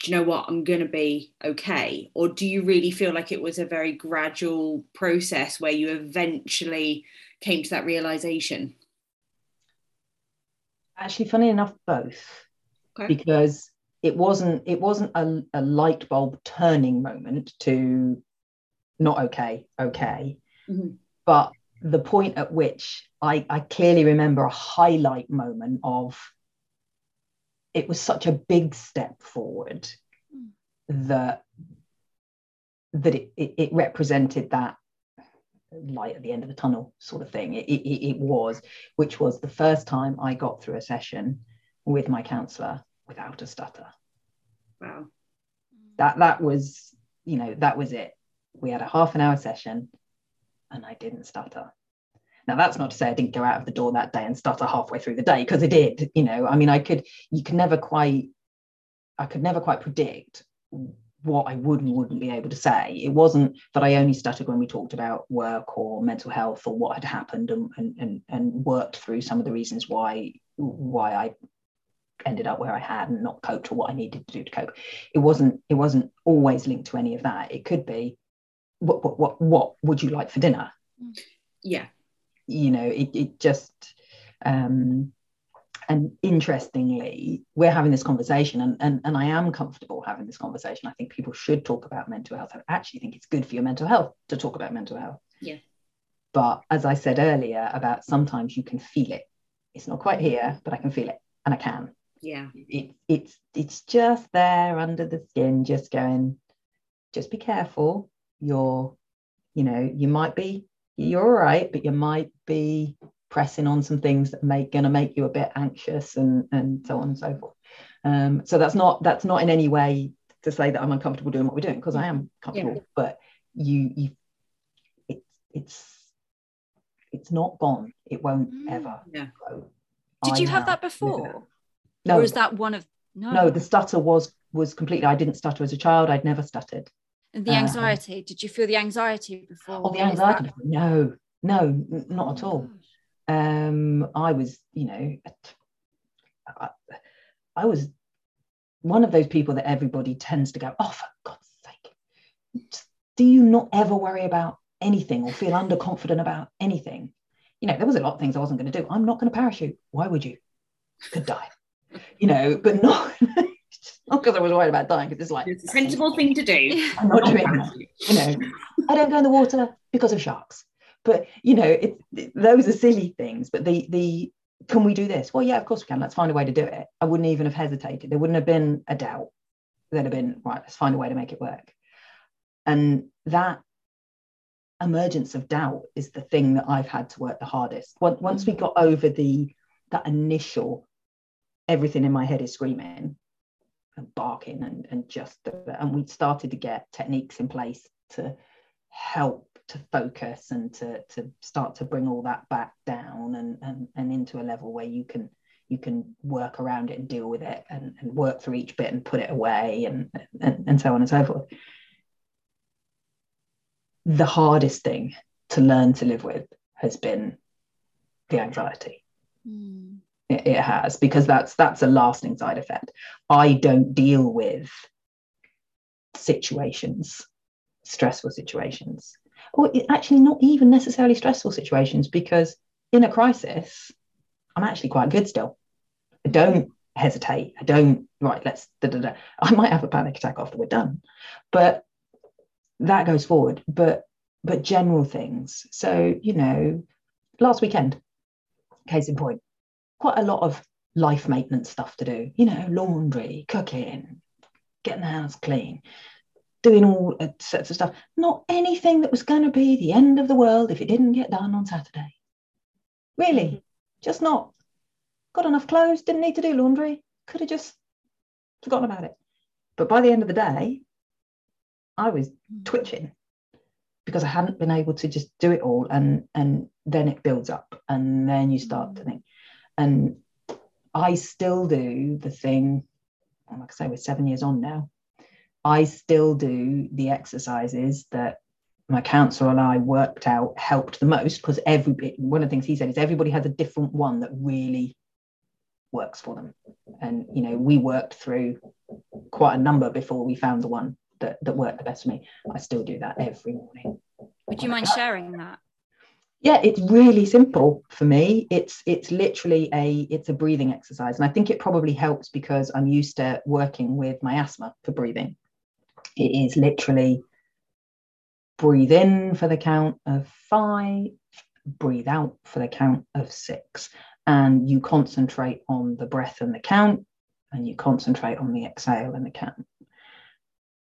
do you know what? I'm going to be okay. Or do you really feel like it was a very gradual process where you eventually came to that realization actually funny enough both okay. because it wasn't it wasn't a, a light bulb turning moment to not okay okay mm-hmm. but the point at which I, I clearly remember a highlight moment of it was such a big step forward mm. that that it, it, it, represented that light at the end of the tunnel sort of thing it, it, it was which was the first time i got through a session with my counselor without a stutter. Wow. That that was, you know, that was it. We had a half an hour session and I didn't stutter. Now that's not to say I didn't go out of the door that day and stutter halfway through the day because I did, you know. I mean, I could you could never quite I could never quite predict what I would and wouldn't be able to say. It wasn't that I only stuttered when we talked about work or mental health or what had happened and, and, and, and worked through some of the reasons why why I ended up where I had and not coped or what I needed to do to cope. It wasn't it wasn't always linked to any of that. It could be what what what, what would you like for dinner? Yeah. You know, it, it just um and interestingly, we're having this conversation, and, and, and I am comfortable having this conversation. I think people should talk about mental health. I actually think it's good for your mental health to talk about mental health. Yeah. But as I said earlier, about sometimes you can feel it. It's not quite here, but I can feel it, and I can. Yeah. It, it's it's just there under the skin, just going. Just be careful. You're, you know, you might be you're all right, but you might be pressing on some things that make going to make you a bit anxious and and so on and so forth. Um, so that's not that's not in any way to say that i'm uncomfortable doing what we're doing because i am comfortable yeah. but you you it's it's it's not gone. It won't mm, ever yeah. go. Did I you have that before? No or was that one of no? No the stutter was was completely i didn't stutter as a child i'd never stuttered. And the uh, anxiety uh, did you feel the anxiety before? Oh the anxiety that... no. No not at all um, I was, you know, I, I, was one of those people that everybody tends to go, oh, for God's sake, do you not ever worry about anything or feel underconfident about anything? You know, there was a lot of things I wasn't going to do. I'm not going to parachute. Why would you? Could die. You know, but not not because I was worried about dying, because it's like it's a sensible thing to do. I'm not doing. You know, I don't go in the water because of sharks but you know it, it, those are silly things but the the can we do this? Well yeah of course we can. Let's find a way to do it. I wouldn't even have hesitated. There wouldn't have been a doubt. There'd have been right let's find a way to make it work. And that emergence of doubt is the thing that i've had to work the hardest. Once we mm. got over the that initial everything in my head is screaming and barking and, and just and we started to get techniques in place to help to focus and to to start to bring all that back down and and, and into a level where you can you can work around it and deal with it and, and work through each bit and put it away and, and and so on and so forth. The hardest thing to learn to live with has been the anxiety. Mm. it, it has because that's that's a lasting side effect. I don't deal with situations stressful situations or actually not even necessarily stressful situations because in a crisis i'm actually quite good still. I don't hesitate. I don't right let's da, da, da. i might have a panic attack after we're done but that goes forward. But but general things. So you know last weekend case in point quite a lot of life maintenance stuff to do. You know laundry cooking getting the house clean doing all sorts of stuff. Not anything that was going to be the end of the world if it didn't get done on Saturday. Really, mm-hmm. just not. Got enough clothes, didn't need to do laundry, could have just forgotten about it. But by the end of the day, I was mm-hmm. twitching because I hadn't been able to just do it all. And, and then it builds up, and then you start to mm-hmm. think. And I still do the thing, like I say, we're seven years on now. I still do the exercises that my counselor and I worked out helped the most because every one of the things he said is everybody has a different one that really works for them. And you know, we worked through quite a number before we found the one that, that worked the best for me. I still do that every morning. Would you mind sharing that? Yeah, it's really simple for me. It's it's literally a it's a breathing exercise. And I think it probably helps because I'm used to working with my asthma for breathing. It is literally breathe in for the count of five, breathe out for the count of six. And you concentrate on the breath and the count, and you concentrate on the exhale and the count.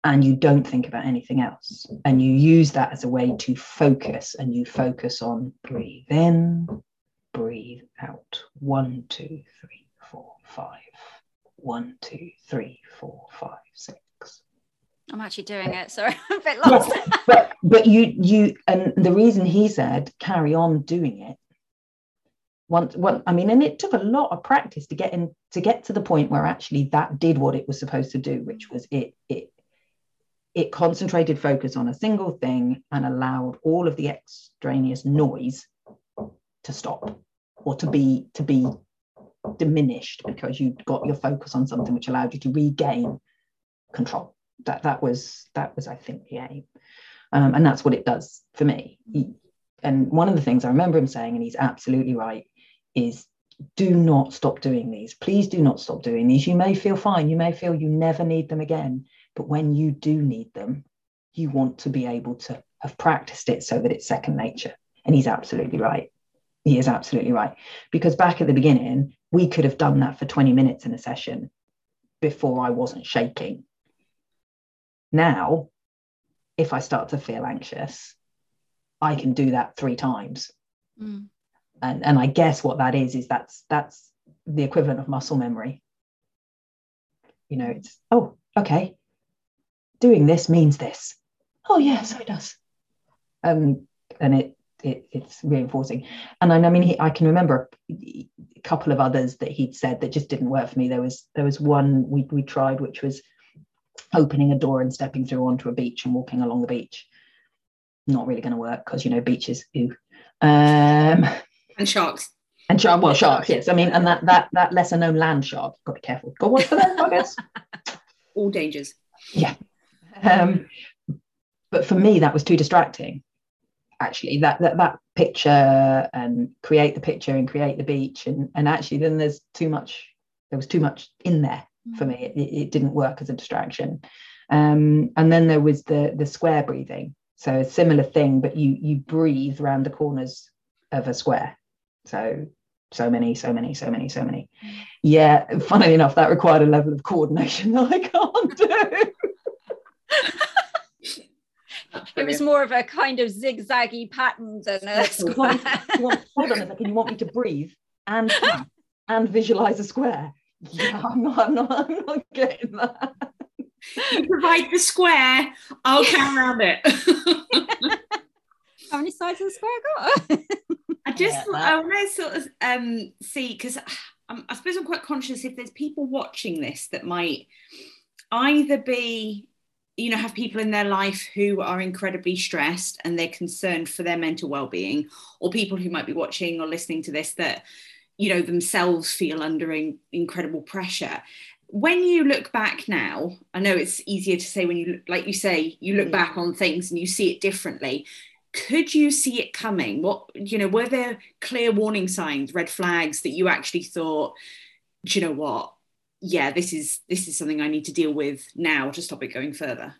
And you don't think about anything else. And you use that as a way to focus, and you focus on breathe in, breathe out. One, two, three, four, five. One, two, three, four, five, six. I'm actually doing it. Sorry, I'm a bit lost. Yeah, but but you you and the reason he said carry on doing it. Once, well, I mean, and it took a lot of practice to get in to get to the point where actually that did what it was supposed to do, which was it it it concentrated focus on a single thing and allowed all of the extraneous noise to stop or to be to be diminished because you got your focus on something which allowed you to regain control that that was that was i think the aim. Um, and that's what it does for me. He, and one of the things i remember him saying and he's absolutely right is do not stop doing these. Please do not stop doing these. You may feel fine. You may feel you never need them again. But when you do need them you want to be able to have practiced it so that it's second nature. And he's absolutely right. He is absolutely right. Because back at the beginning we could have done that for 20 minutes in a session before i wasn't shaking now if i start to feel anxious i can do that three times mm. and and i guess what that is is that's that's the equivalent of muscle memory you know it's oh okay doing this means this oh yeah so it does um and it it, it's reinforcing. And I, I mean, he, I can remember a couple of others that he'd said that just didn't work for me. There was there was one we we tried, which was opening a door and stepping through onto a beach and walking along the beach. Not really going to work because you know beaches. Ooh. Um, and sharks. And shark, well, sharks, yes. I mean, and that that that lesser known land shark. Got to be careful. Go watch for them, I guess. All dangers. Yeah. Um, but for me, that was too distracting actually that that that picture and create the picture and create the beach and and actually then there's too much there was too much in there for me it, it didn't work as a distraction um, and then there was the the square breathing so a similar thing but you you breathe around the corners of a square so so many so many so many so many yeah funnily enough that required a level of coordination that i can't do it was more of a kind of zigzaggy pattern than a square. hold on a second. You want me to breathe and and visualize a square? Yeah, I'm not. I'm not. I'm not getting that. You provide the square. I'll count around it. How many sides of the square got? I just yeah, I want to sort of um, see because I suppose I'm quite conscious if there's people watching this that might either be you know have people in their life who are incredibly stressed and they're concerned for their mental well-being or people who might be watching or listening to this that you know themselves feel under in, incredible pressure when you look back now i know it's easier to say when you like you say you look mm. back on things and you see it differently could you see it coming what you know were there clear warning signs red flags that you actually thought do you know what yeah, this is this is something I need to deal with now to stop it going further.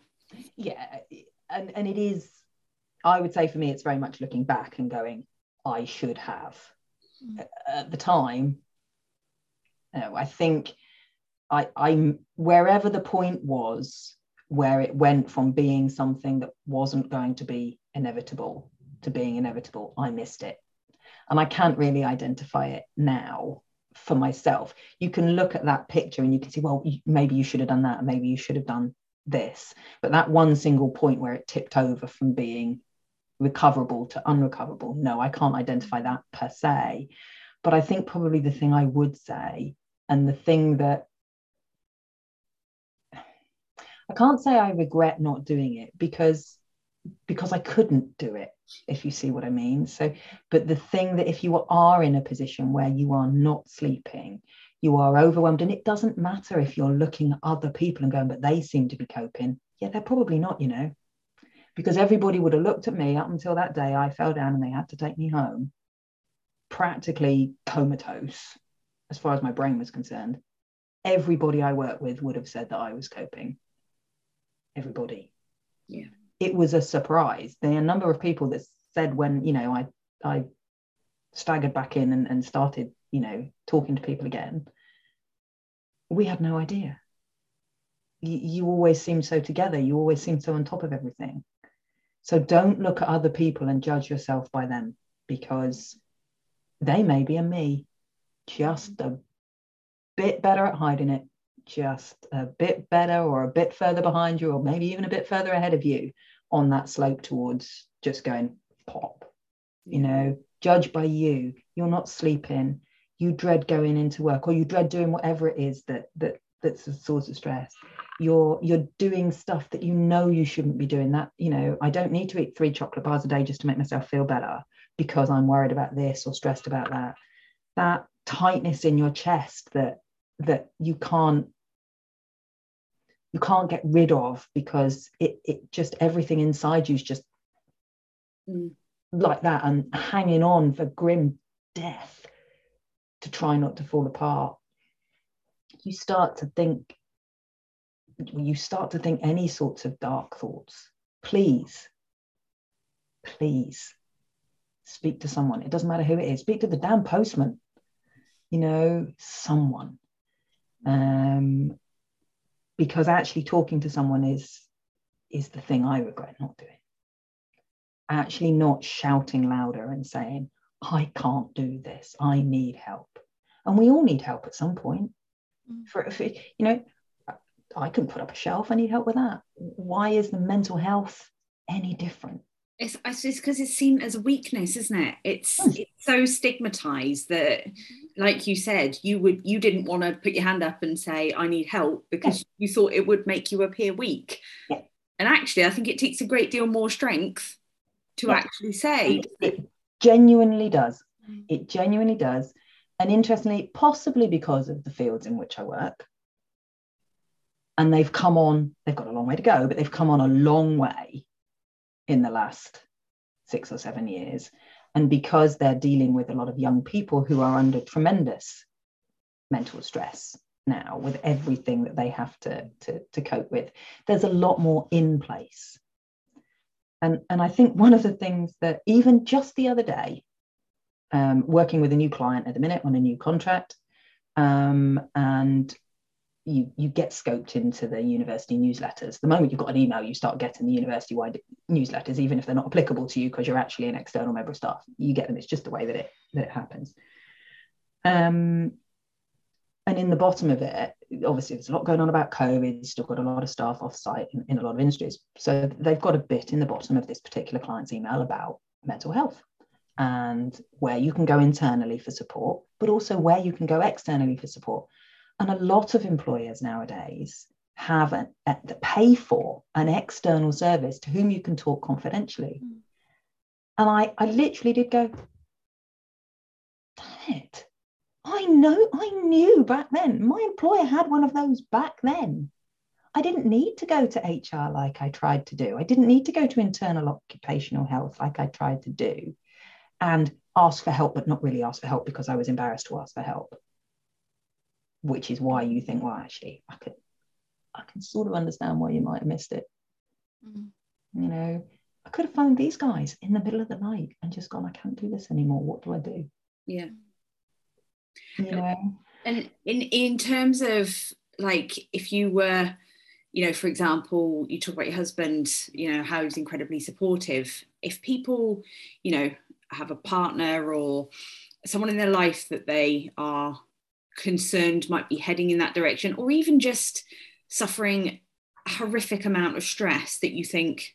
Yeah, and and it is. I would say for me, it's very much looking back and going, I should have. At the time, I think I I'm wherever the point was where it went from being something that wasn't going to be inevitable to being inevitable, I missed it. And I can't really identify it now for myself you can look at that picture and you can see well maybe you should have done that and maybe you should have done this but that one single point where it tipped over from being recoverable to unrecoverable no i can't identify that per se but i think probably the thing i would say and the thing that i can't say i regret not doing it because because i couldn't do it if you see what I mean. So, but the thing that if you are in a position where you are not sleeping, you are overwhelmed, and it doesn't matter if you're looking at other people and going, but they seem to be coping. Yeah, they're probably not, you know, because everybody would have looked at me up until that day I fell down and they had to take me home, practically comatose as far as my brain was concerned. Everybody I worked with would have said that I was coping. Everybody. Yeah it was a surprise. There are a number of people that said when, you know, I I staggered back in and, and started, you know, talking to people again, we had no idea. You, you always seem so together, you always seem so on top of everything. So don't look at other people and judge yourself by them because they may be a me just a bit better at hiding it just a bit better or a bit further behind you, or maybe even a bit further ahead of you on that slope towards just going pop. You know, judge by you. You're not sleeping. You dread going into work, or you dread doing whatever it is that that that's a source of stress. You're you're doing stuff that you know you shouldn't be doing that you know i don't need to eat three chocolate bars a day just to make myself feel better because i'm worried about this or stressed about that that tightness in your chest that that you can't you can't get rid of because it it just everything inside you is just mm. like that and hanging on for grim death to try not to fall apart you start to think you start to think any sorts of dark thoughts please please speak to someone it doesn't matter who it is speak to the damn postman you know someone um, because actually talking to someone is is the thing I regret not doing. Actually, not shouting louder and saying, I can't do this, I need help. And we all need help at some point. Mm. For, for you know, I can put up a shelf, I need help with that. Why is the mental health any different? It's, it's because it's seen as a weakness, isn't it? It's hmm. it's so stigmatized that, like you said, you would you didn't want to put your hand up and say I need help because yeah. you thought it would make you appear weak. Yeah. And actually, I think it takes a great deal more strength to yeah. actually say. It genuinely does. Mm. It genuinely does. And interestingly, possibly because of the fields in which I work, and they've come on, they've got a long way to go, but they've come on a long way in the last six or seven years. And because they're dealing with a lot of young people who are under tremendous mental stress now with everything that they have to, to, to cope with, there's a lot more in place. And, and I think one of the things that even just the other day, um, working with a new client at the minute on a new contract, um, and you you get scoped into the university newsletters. The moment you've got an email, you start getting the university wide newsletters, even if they're not applicable to you because you're actually an external member of staff. You get them. It's just the way that it that it happens. Um, and in the bottom of it, obviously, there's a lot going on about COVID. Still got a lot of staff off site in, in a lot of industries. So they've got a bit in the bottom of this particular client's email about mental health and where you can go internally for support, but also where you can go externally for support. And a lot of employers nowadays have a, a, pay for an external service to whom you can talk confidentially. Mm. And I, I literally did go, damn it. I know, I knew back then. My employer had one of those back then. I didn't need to go to HR like I tried to do. I didn't need to go to internal occupational health like I tried to do and ask for help, but not really ask for help because I was embarrassed to ask for help which is why you think, well, actually, I could, I can sort of understand why you might have missed it. Mm-hmm. You know, I could have found these guys in the middle of the night and just gone, I can't do this anymore. What do I do? Yeah. You know. And in in terms of like, if you were, you know, for example, you talk about your husband, you know, how he's incredibly supportive. If people, you know, have a partner or someone in their life that they are concerned might be heading in that direction, or even just suffering a horrific amount of stress that you think,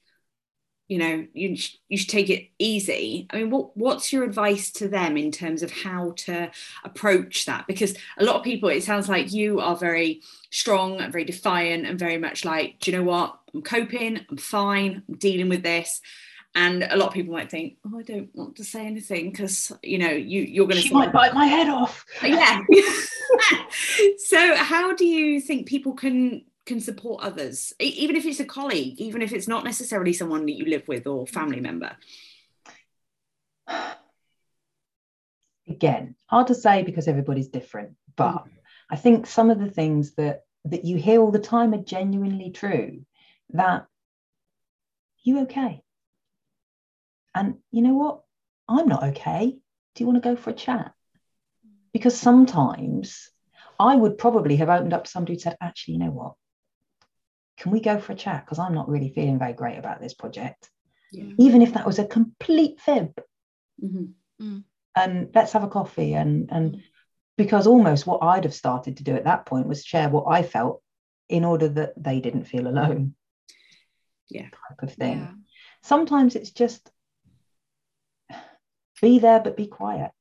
you know, you, you should take it easy. I mean, what, what's your advice to them in terms of how to approach that? Because a lot of people, it sounds like you are very strong and very defiant and very much like, do you know what? I'm coping, I'm fine, I'm dealing with this and a lot of people might think oh i don't want to say anything because you know you you're going to might bite my head off. Yeah. So how do you think people can can support others? Even if it's a colleague even if it's not necessarily someone that you live with or family member? Again hard to say because everybody's different but mm. i think some of the things that that you hear all the time are genuinely true that you okay and you know what? I'm not okay. Do you want to go for a chat? Because sometimes I would probably have opened up to somebody who said, actually, you know what? Can we go for a chat? Because I'm not really feeling very great about this project. Yeah. Even if that was a complete fib. Mm-hmm. Mm. And let's have a coffee. And and mm. because almost what I'd have started to do at that point was share what I felt in order that they didn't feel alone. Yeah. Type of thing. Yeah. Sometimes it's just be there, but be quiet.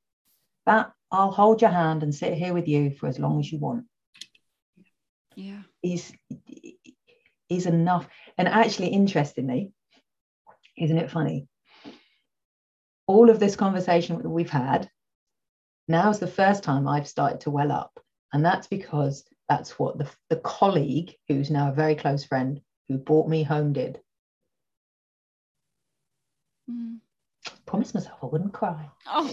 That I'll hold your hand and sit here with you for as long as you want. Yeah. Is is enough. And actually, interestingly, isn't it funny? All of this conversation that we've had, now is the first time I've started to well up. And that's because that's what the, the colleague, who's now a very close friend, who brought me home did. Mm. Promised myself I wouldn't cry. Oh.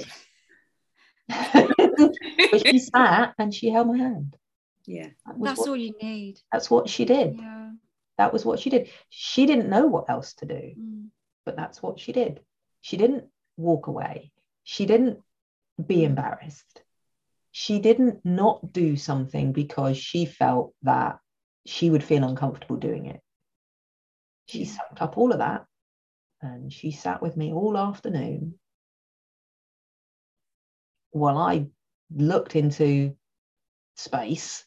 but she sat and she held my hand. Yeah. That that's what, all you need. That's what she did. Yeah. That was what she did. She didn't know what else to do, mm. but that's what she did. She didn't walk away. She didn't be embarrassed. She didn't not do something because she felt that she would feel uncomfortable doing it. She sucked up all of that and she sat with me all afternoon while I looked into space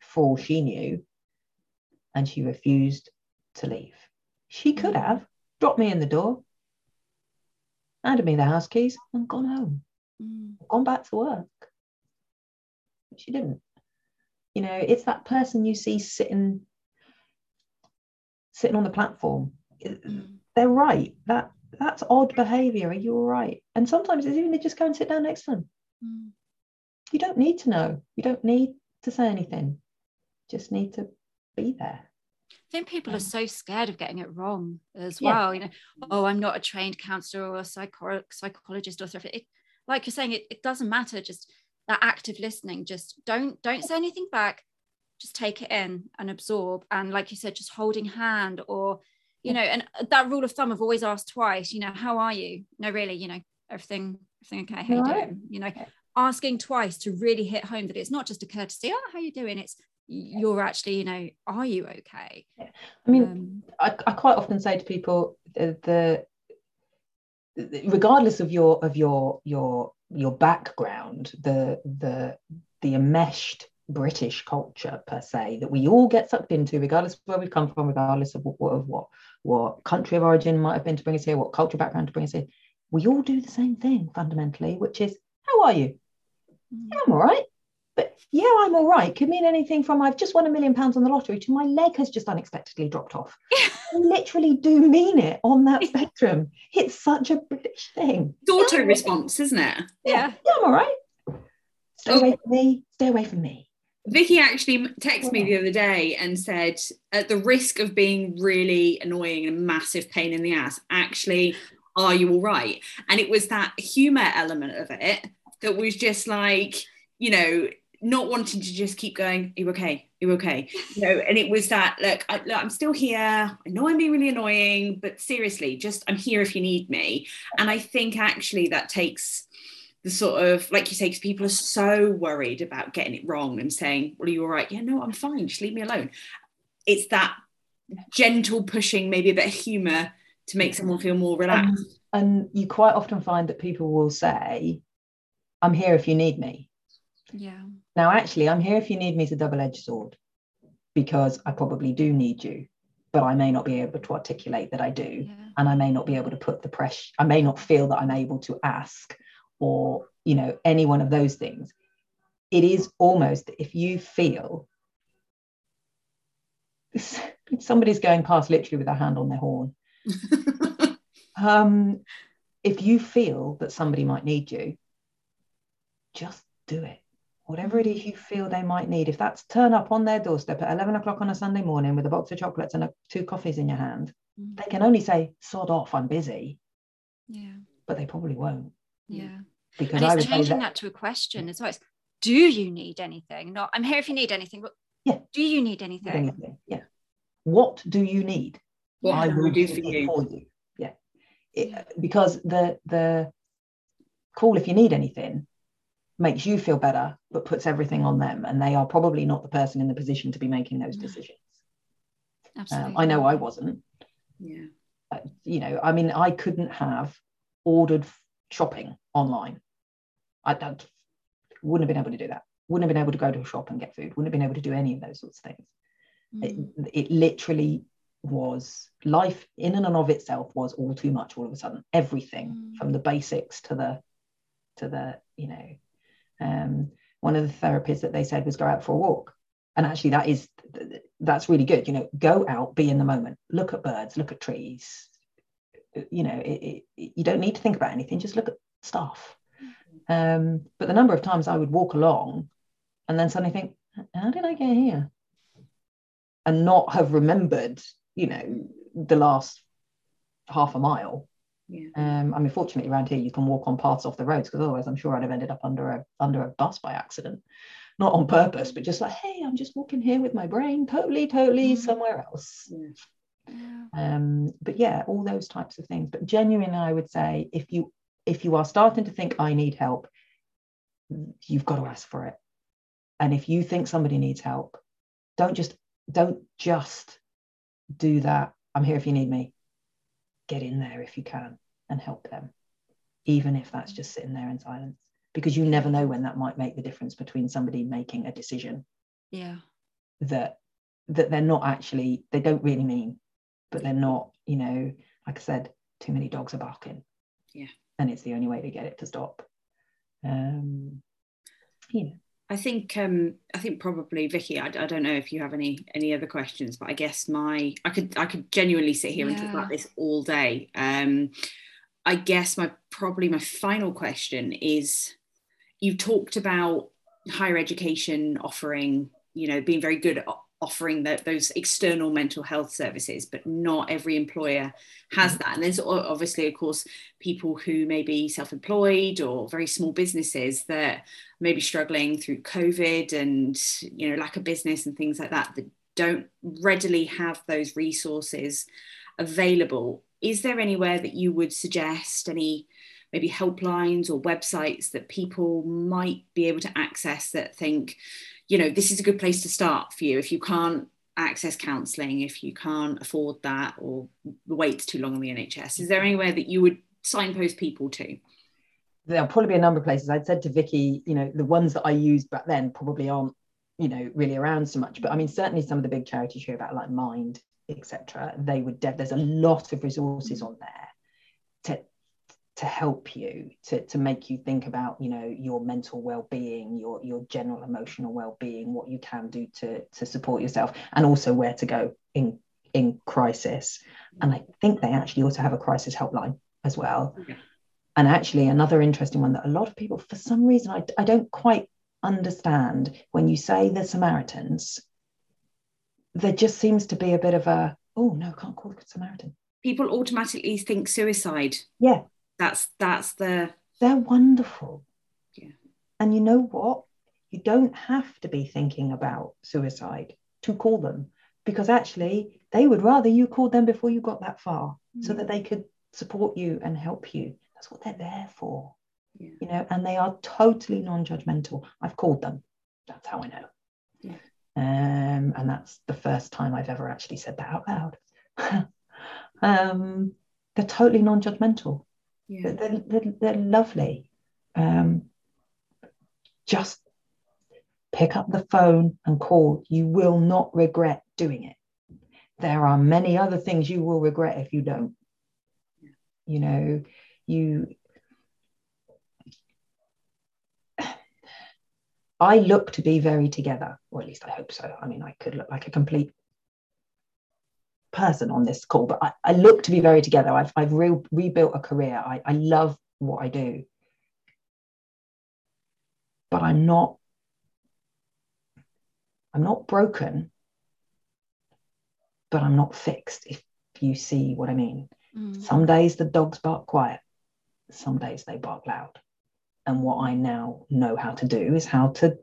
for she knew and she refused to leave. She could have dropped me in the door, handed me the house keys, and gone home, mm. gone back to work. But she didn't. You know, it's that person you see sitting sitting on the platform. Mm. They're right. That that's odd behavior. Are you all right? And sometimes it's even they just go and sit down next to them. Mm. You don't need to know. You don't need to say anything. Just need to be there. I think people are so scared of getting it wrong as yeah. well. You know, oh, I'm not a trained counselor or a psycho- psychologist or therapist. It, like you're saying, it, it doesn't matter. Just that active listening. Just don't don't say anything back. Just take it in and absorb. And like you said, just holding hand or you know, and that rule of thumb I've always asked twice. You know, how are you? No, really. You know, everything everything okay? How you doing? You know, asking twice to really hit home that it's not just a courtesy. Oh, how you doing? It's you're actually you know are you okay yeah. i mean um, I, I quite often say to people the, the regardless of your of your your your background the the the enmeshed british culture per se that we all get sucked into regardless of where we've come from regardless of what of what what country of origin might have been to bring us here what cultural background to bring us here we all do the same thing fundamentally which is how are you mm. i'm all right but yeah, I'm all right could mean anything from I've just won a million pounds on the lottery to my leg has just unexpectedly dropped off. I literally do mean it on that spectrum. It's such a British thing. It's auto response, isn't it? Yeah. Yeah, I'm all right. Stay oh. away from me. Stay away from me. Vicky actually texted me the other day and said, at the risk of being really annoying and a massive pain in the ass, actually, are you all right? And it was that humor element of it that was just like, you know, not wanting to just keep going, you okay? You okay? You know, and it was that look, I, look, I'm still here. I know I'm being really annoying, but seriously, just I'm here if you need me. And I think actually that takes the sort of like you say, because people are so worried about getting it wrong and saying, "Well, are you all right?" Yeah, no, I'm fine. Just leave me alone. It's that gentle pushing, maybe a bit of humour to make someone feel more relaxed. and you quite often find that people will say, "I'm here if you need me." Yeah. Now, actually, I'm here if you need me is a double edged sword because I probably do need you, but I may not be able to articulate that I do. Yeah. And I may not be able to put the pressure, I may not feel that I'm able to ask or, you know, any one of those things. It is almost if you feel somebody's going past literally with their hand on their horn. um, if you feel that somebody might need you, just do it whatever it is you feel they might need. If that's turn up on their doorstep at 11 o'clock on a Sunday morning with a box of chocolates and a, two coffees in your hand, mm. they can only say, sod off, I'm busy. Yeah. But they probably won't. Yeah. Because and it's changing that, that, to a question as well. It's, do you need anything? Not, I'm here if you need anything, but yeah. do you need anything? anything? Yeah. What do you need? What I will do for you. for you. Yeah. It, because the the call if you need anything makes you feel better but puts everything on them and they are probably not the person in the position to be making those decisions Absolutely. Um, i know i wasn't yeah uh, you know i mean i couldn't have ordered shopping online i, I wouldn't have been able to do that. Wouldn't have been able to go to a shop and get food. Wouldn't have been able to do any of those sorts of things. Mm. it, it literally was life in and of itself was all too much all of a sudden. Everything mm. from the basics to the to the you know um, one of the therapies that they said was go out for a walk. and actually that is that's really good you know go out be in the moment. Look at birds look at trees. You know it, it, you don't need to think about anything just look at stuff um, but the number of times i would walk along and then suddenly think how did i get here and not have remembered you know the last half a mile Yeah. um, I mean, fortunately, around here you can walk on paths off the roads because otherwise, I'm sure I'd have ended up under a under a bus by accident, not on purpose, but just like, hey, I'm just walking here with my brain, totally, totally Mhm. somewhere else. Yeah. Um, but yeah, all those types of things. But genuinely, I would say if you if you are starting to think I need help, you've got to ask for it. And if you think somebody needs help, don't just don't just do that. I'm here if you need me. Get in there if you can and help them, even if that's just sitting there in silence, because you never know when that might make the difference between somebody making a decision Yeah. that that they're not actually they don't really mean, but they're not. You know, like I said, too many dogs are barking. Yeah. And it's the only way to get it to stop. Um, know. I think um, I think probably Vicky. I, I don't know if you have any any other questions, but I guess my I could I could genuinely sit here and talk about this all day. Um, I guess my probably my final question is: you talked about higher education offering, you know, being very good at offering that those external mental health services, but not every employer has mm-hmm. that. And there's obviously, of course, people who may be self-employed or very small businesses that may be struggling through COVID and you know lack of business and things like that that don't readily have those resources available. Is there anywhere that you would suggest any maybe helplines or websites that people might be able to access that think, you know, this is a good place to start for you if you can't access counselling, if you can't afford that or wait too long on the NHS? Is there anywhere that you would signpost people to? there'll probably be a number of places. I'd said to Vicky, you know, the ones that I used back then probably aren't, you know, really around so much. But I mean, certainly some of the big charities hear about, like Mind, etc. They would. De- there's a lot of resources on there to help you to to make you think about, you know, your mental well-being, your your general emotional well-being, what you can do to to support yourself, and also where to go in in crisis. And I think they actually also have a crisis helpline as well. Okay. And actually, another interesting one that a lot of people, for some reason, I, I don't quite understand when you say the Samaritans, there just seems to be a bit of a, oh, no, can't call the Samaritan. People automatically think suicide. Yeah, That's that's the they're wonderful. Yeah. And you know what? You don't have to be thinking about suicide to call them because actually they would rather you called them before you got that far so that they could support you and help you. That's what they're there for. Yeah. You know, and they are totally non-judgmental. I've called them. That's how I know. Yeah. Um, and that's the first time I've ever actually said that out loud. um, they're totally non-judgmental. Yeah. They're, they're, they're lovely. Um, just pick up the phone and call. You will not regret doing it. There are many other things you will regret if you don't. You know, you. I look to be very together, or at least I hope so. I mean, I could look like a complete person on this call, but I, I look to be very together. I've, I've re- rebuilt a career. I, I love what I do. But I'm not I'm not broken, but I'm not fixed, if you see what I mean. Mm. Some days the dogs bark quiet, some days they bark loud. And what I now know how to do is how to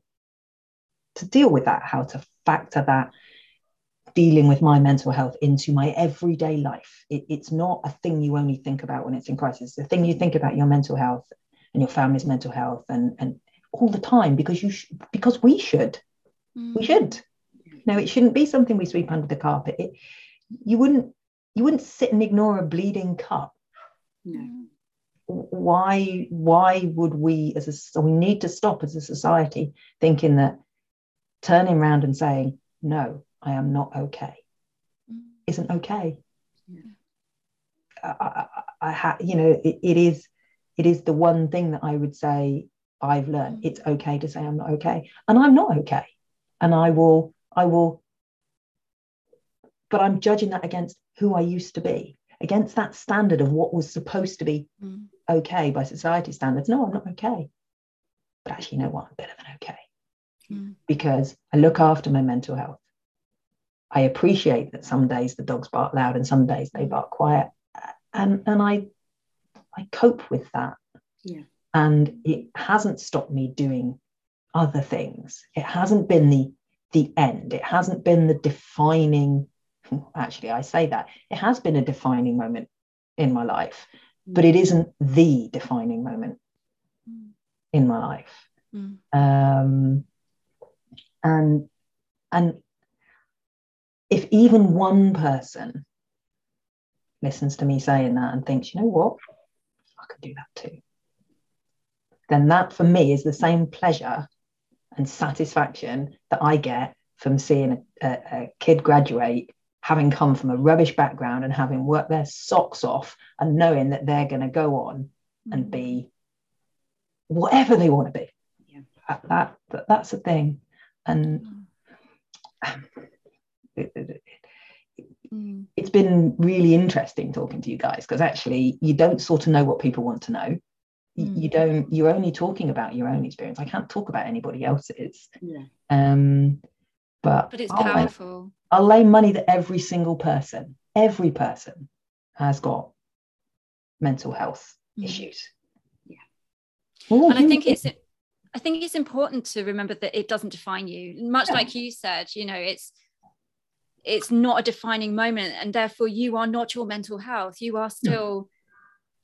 to deal with that, how to factor that dealing with my mental health into my everyday life. It, it's not a thing you only think about when it's in crisis. The thing you think about your mental health and your family's mental health and and all the time because you sh- because we should Mm. we should no it shouldn't be something we sweep under the carpet it, you wouldn't you wouldn't sit and ignore a bleeding cut No. Why why would we as a so we need to stop as a society thinking that turning around and saying no i am not okay Mm. isn't okay Yeah. I, I, I ha, you know it, it is it is the one thing that i would say i've learned Mm. it's okay to say i'm not okay and i'm not okay and i will I will, but I'm judging that against who I used to be, against that standard of what was supposed to be mm. okay by society standards. No, I'm not okay. But actually, you know what? I'm better than okay mm. because I look after my mental health. I appreciate that some days the dogs bark loud and some days they bark quiet. And, and I, I cope with that. Yeah. And it hasn't stopped me doing other things. It hasn't been the the end. It hasn't been the defining, actually, I say that. It has been a defining moment in my life, but it isn't the defining moment mm. in my life. Mm. Um, and and if even one person listens to me saying that and thinks, you know what, I could do that too, then that for me is the same pleasure and satisfaction that I get from seeing a, a, a kid graduate having come from a rubbish background and having worked their socks off and knowing that they're going to go on and mm. be whatever they want to be. Yeah. That, that, that's the thing. And mm. It, it, mm. it's been really interesting talking to you guys because actually you don't sort of know what people want to know mm. you don't you're only talking about your own experience i can't talk about anybody else's yeah. um but but it's I'll powerful lay, i'll lay money that every single person every person has got mental health mm. issues yeah Ooh, and i think it's i think it's important to remember that it doesn't define you much yeah. like you said you know it's it's not a defining moment and therefore you are not your mental health. You are still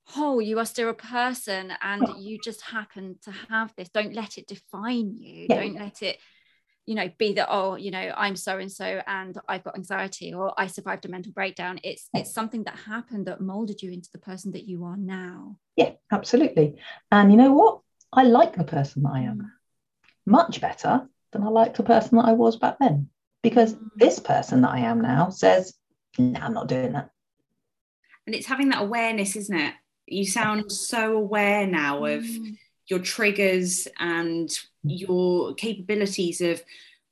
whole. You are still a person and you just happen to have this. Don't let it define you. Yeah. don't let it you know be that oh you know i'm so and so and i've got anxiety or i survived a mental breakdown. It's it's something that happened that molded you into the person that you are now. Yeah absolutely. And you know what? I like the person that i am mm. much better than i like the person that i was back then because mm. this person that i am now says no nah, i'm not doing that and it's having that awareness isn't it you sound so aware now of mm. your triggers and your capabilities of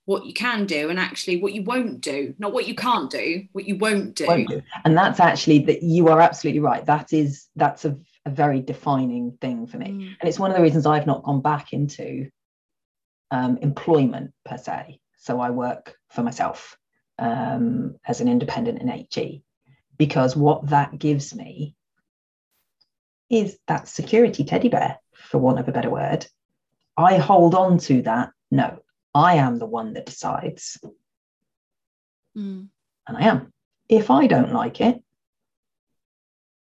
what you can do and actually what you won't do not what you can't do what you won't do, won't do. and that's actually that you are absolutely right that is that's a, a very defining thing for me mm. and it's one of the reasons i've not gone back into um, employment per se so i work for myself um, as an independent in HE because what that gives me is that security teddy bear, for want of a better word. I hold on to that. No, I am the one that decides. Mm. And I am. If I don't like it,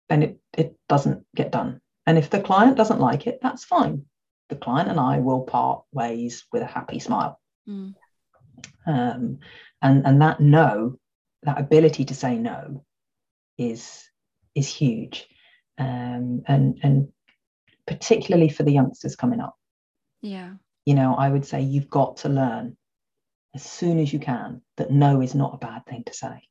then it, it doesn't get done. And if the client doesn't like it, that's fine. The client and I will part ways with a happy smile. Mm. Um, and, and that no, that ability to say no is is huge um, and and particularly for the youngsters coming up. Yeah. You know, I would say you've got to learn as soon as you can that no is not a bad thing to say.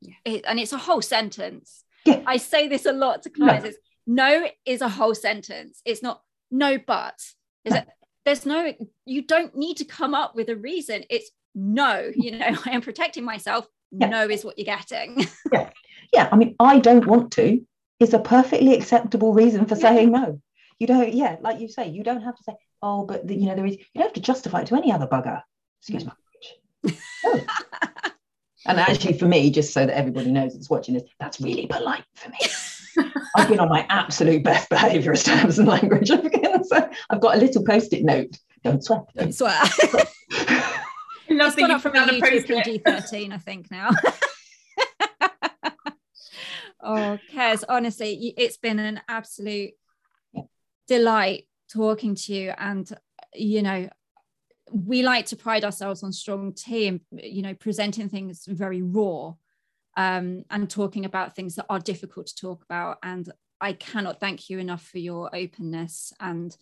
Yeah. It, and it's a whole sentence. Yeah. I say this a lot to clients. No. no is a whole sentence. It's not no but. Is it there's no you don't need to come up with a reason. It's no, you know, I am protecting myself. Yeah. No is what you're getting. yeah. Yeah. I mean, I don't want to is a perfectly acceptable reason for saying no. You don't, yeah, like you say, you don't have to say, oh, but the, you know, there is, you don't have to justify it to any other bugger. Excuse my language. No. and actually, for me, just so that everybody knows that's watching this, that's really polite for me. I've been on my absolute best behaviour as terms and language. so I've got a little post-it note. Don't swear. Don't swear. it's gone up from a YouTube PG 13, I think, now. Oh, Kez, honestly, it's been an absolute delight talking to you. And, you know, we like to pride ourselves on Strong Tea, you know, presenting things very raw um, and talking about things that are difficult to talk about. And I cannot thank you enough for your openness and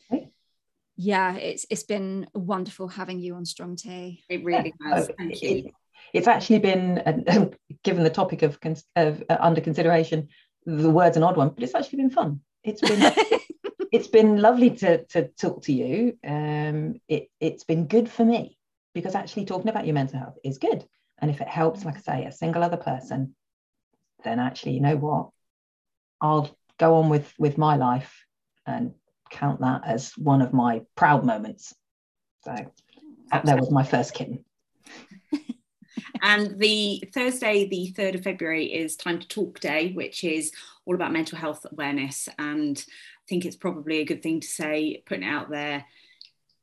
yeah, it's it's been wonderful having you on Strong Tea. It really has. Thank you it's actually been, uh, given the topic of, of uh, under consideration, the word's an odd one, but it's actually been fun. It's been it's been lovely to to talk to you. Um, it it's been good for me because actually talking about your mental health is good. And if it helps, like I say, a single other person, then actually, you know what? I'll go on with with my life and count that as one of my proud moments. So there was my first kitten. and the Thursday, the 3rd of February, is Time to Talk Day, which is all about mental health awareness. And I think it's probably a good thing to say, putting it out there.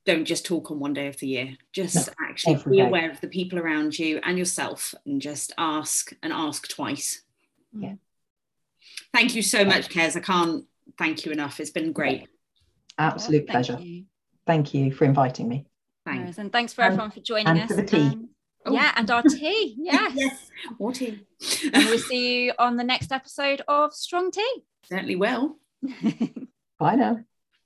Don't just talk on one day of the year. Just no, actually be day. aware of the people around you and yourself and just ask and ask twice. Yeah. Thank you so much, Kez. I can't thank you enough. It's been great. Absolute pleasure. Thank you. thank you for inviting me. Thanks. And thanks for everyone for joining and us. For the tea. Um, oh. Yeah, and our tea. Yes. yes. More tea. and we'll see you on the next episode of Strong Tea. Certainly will. Bye now.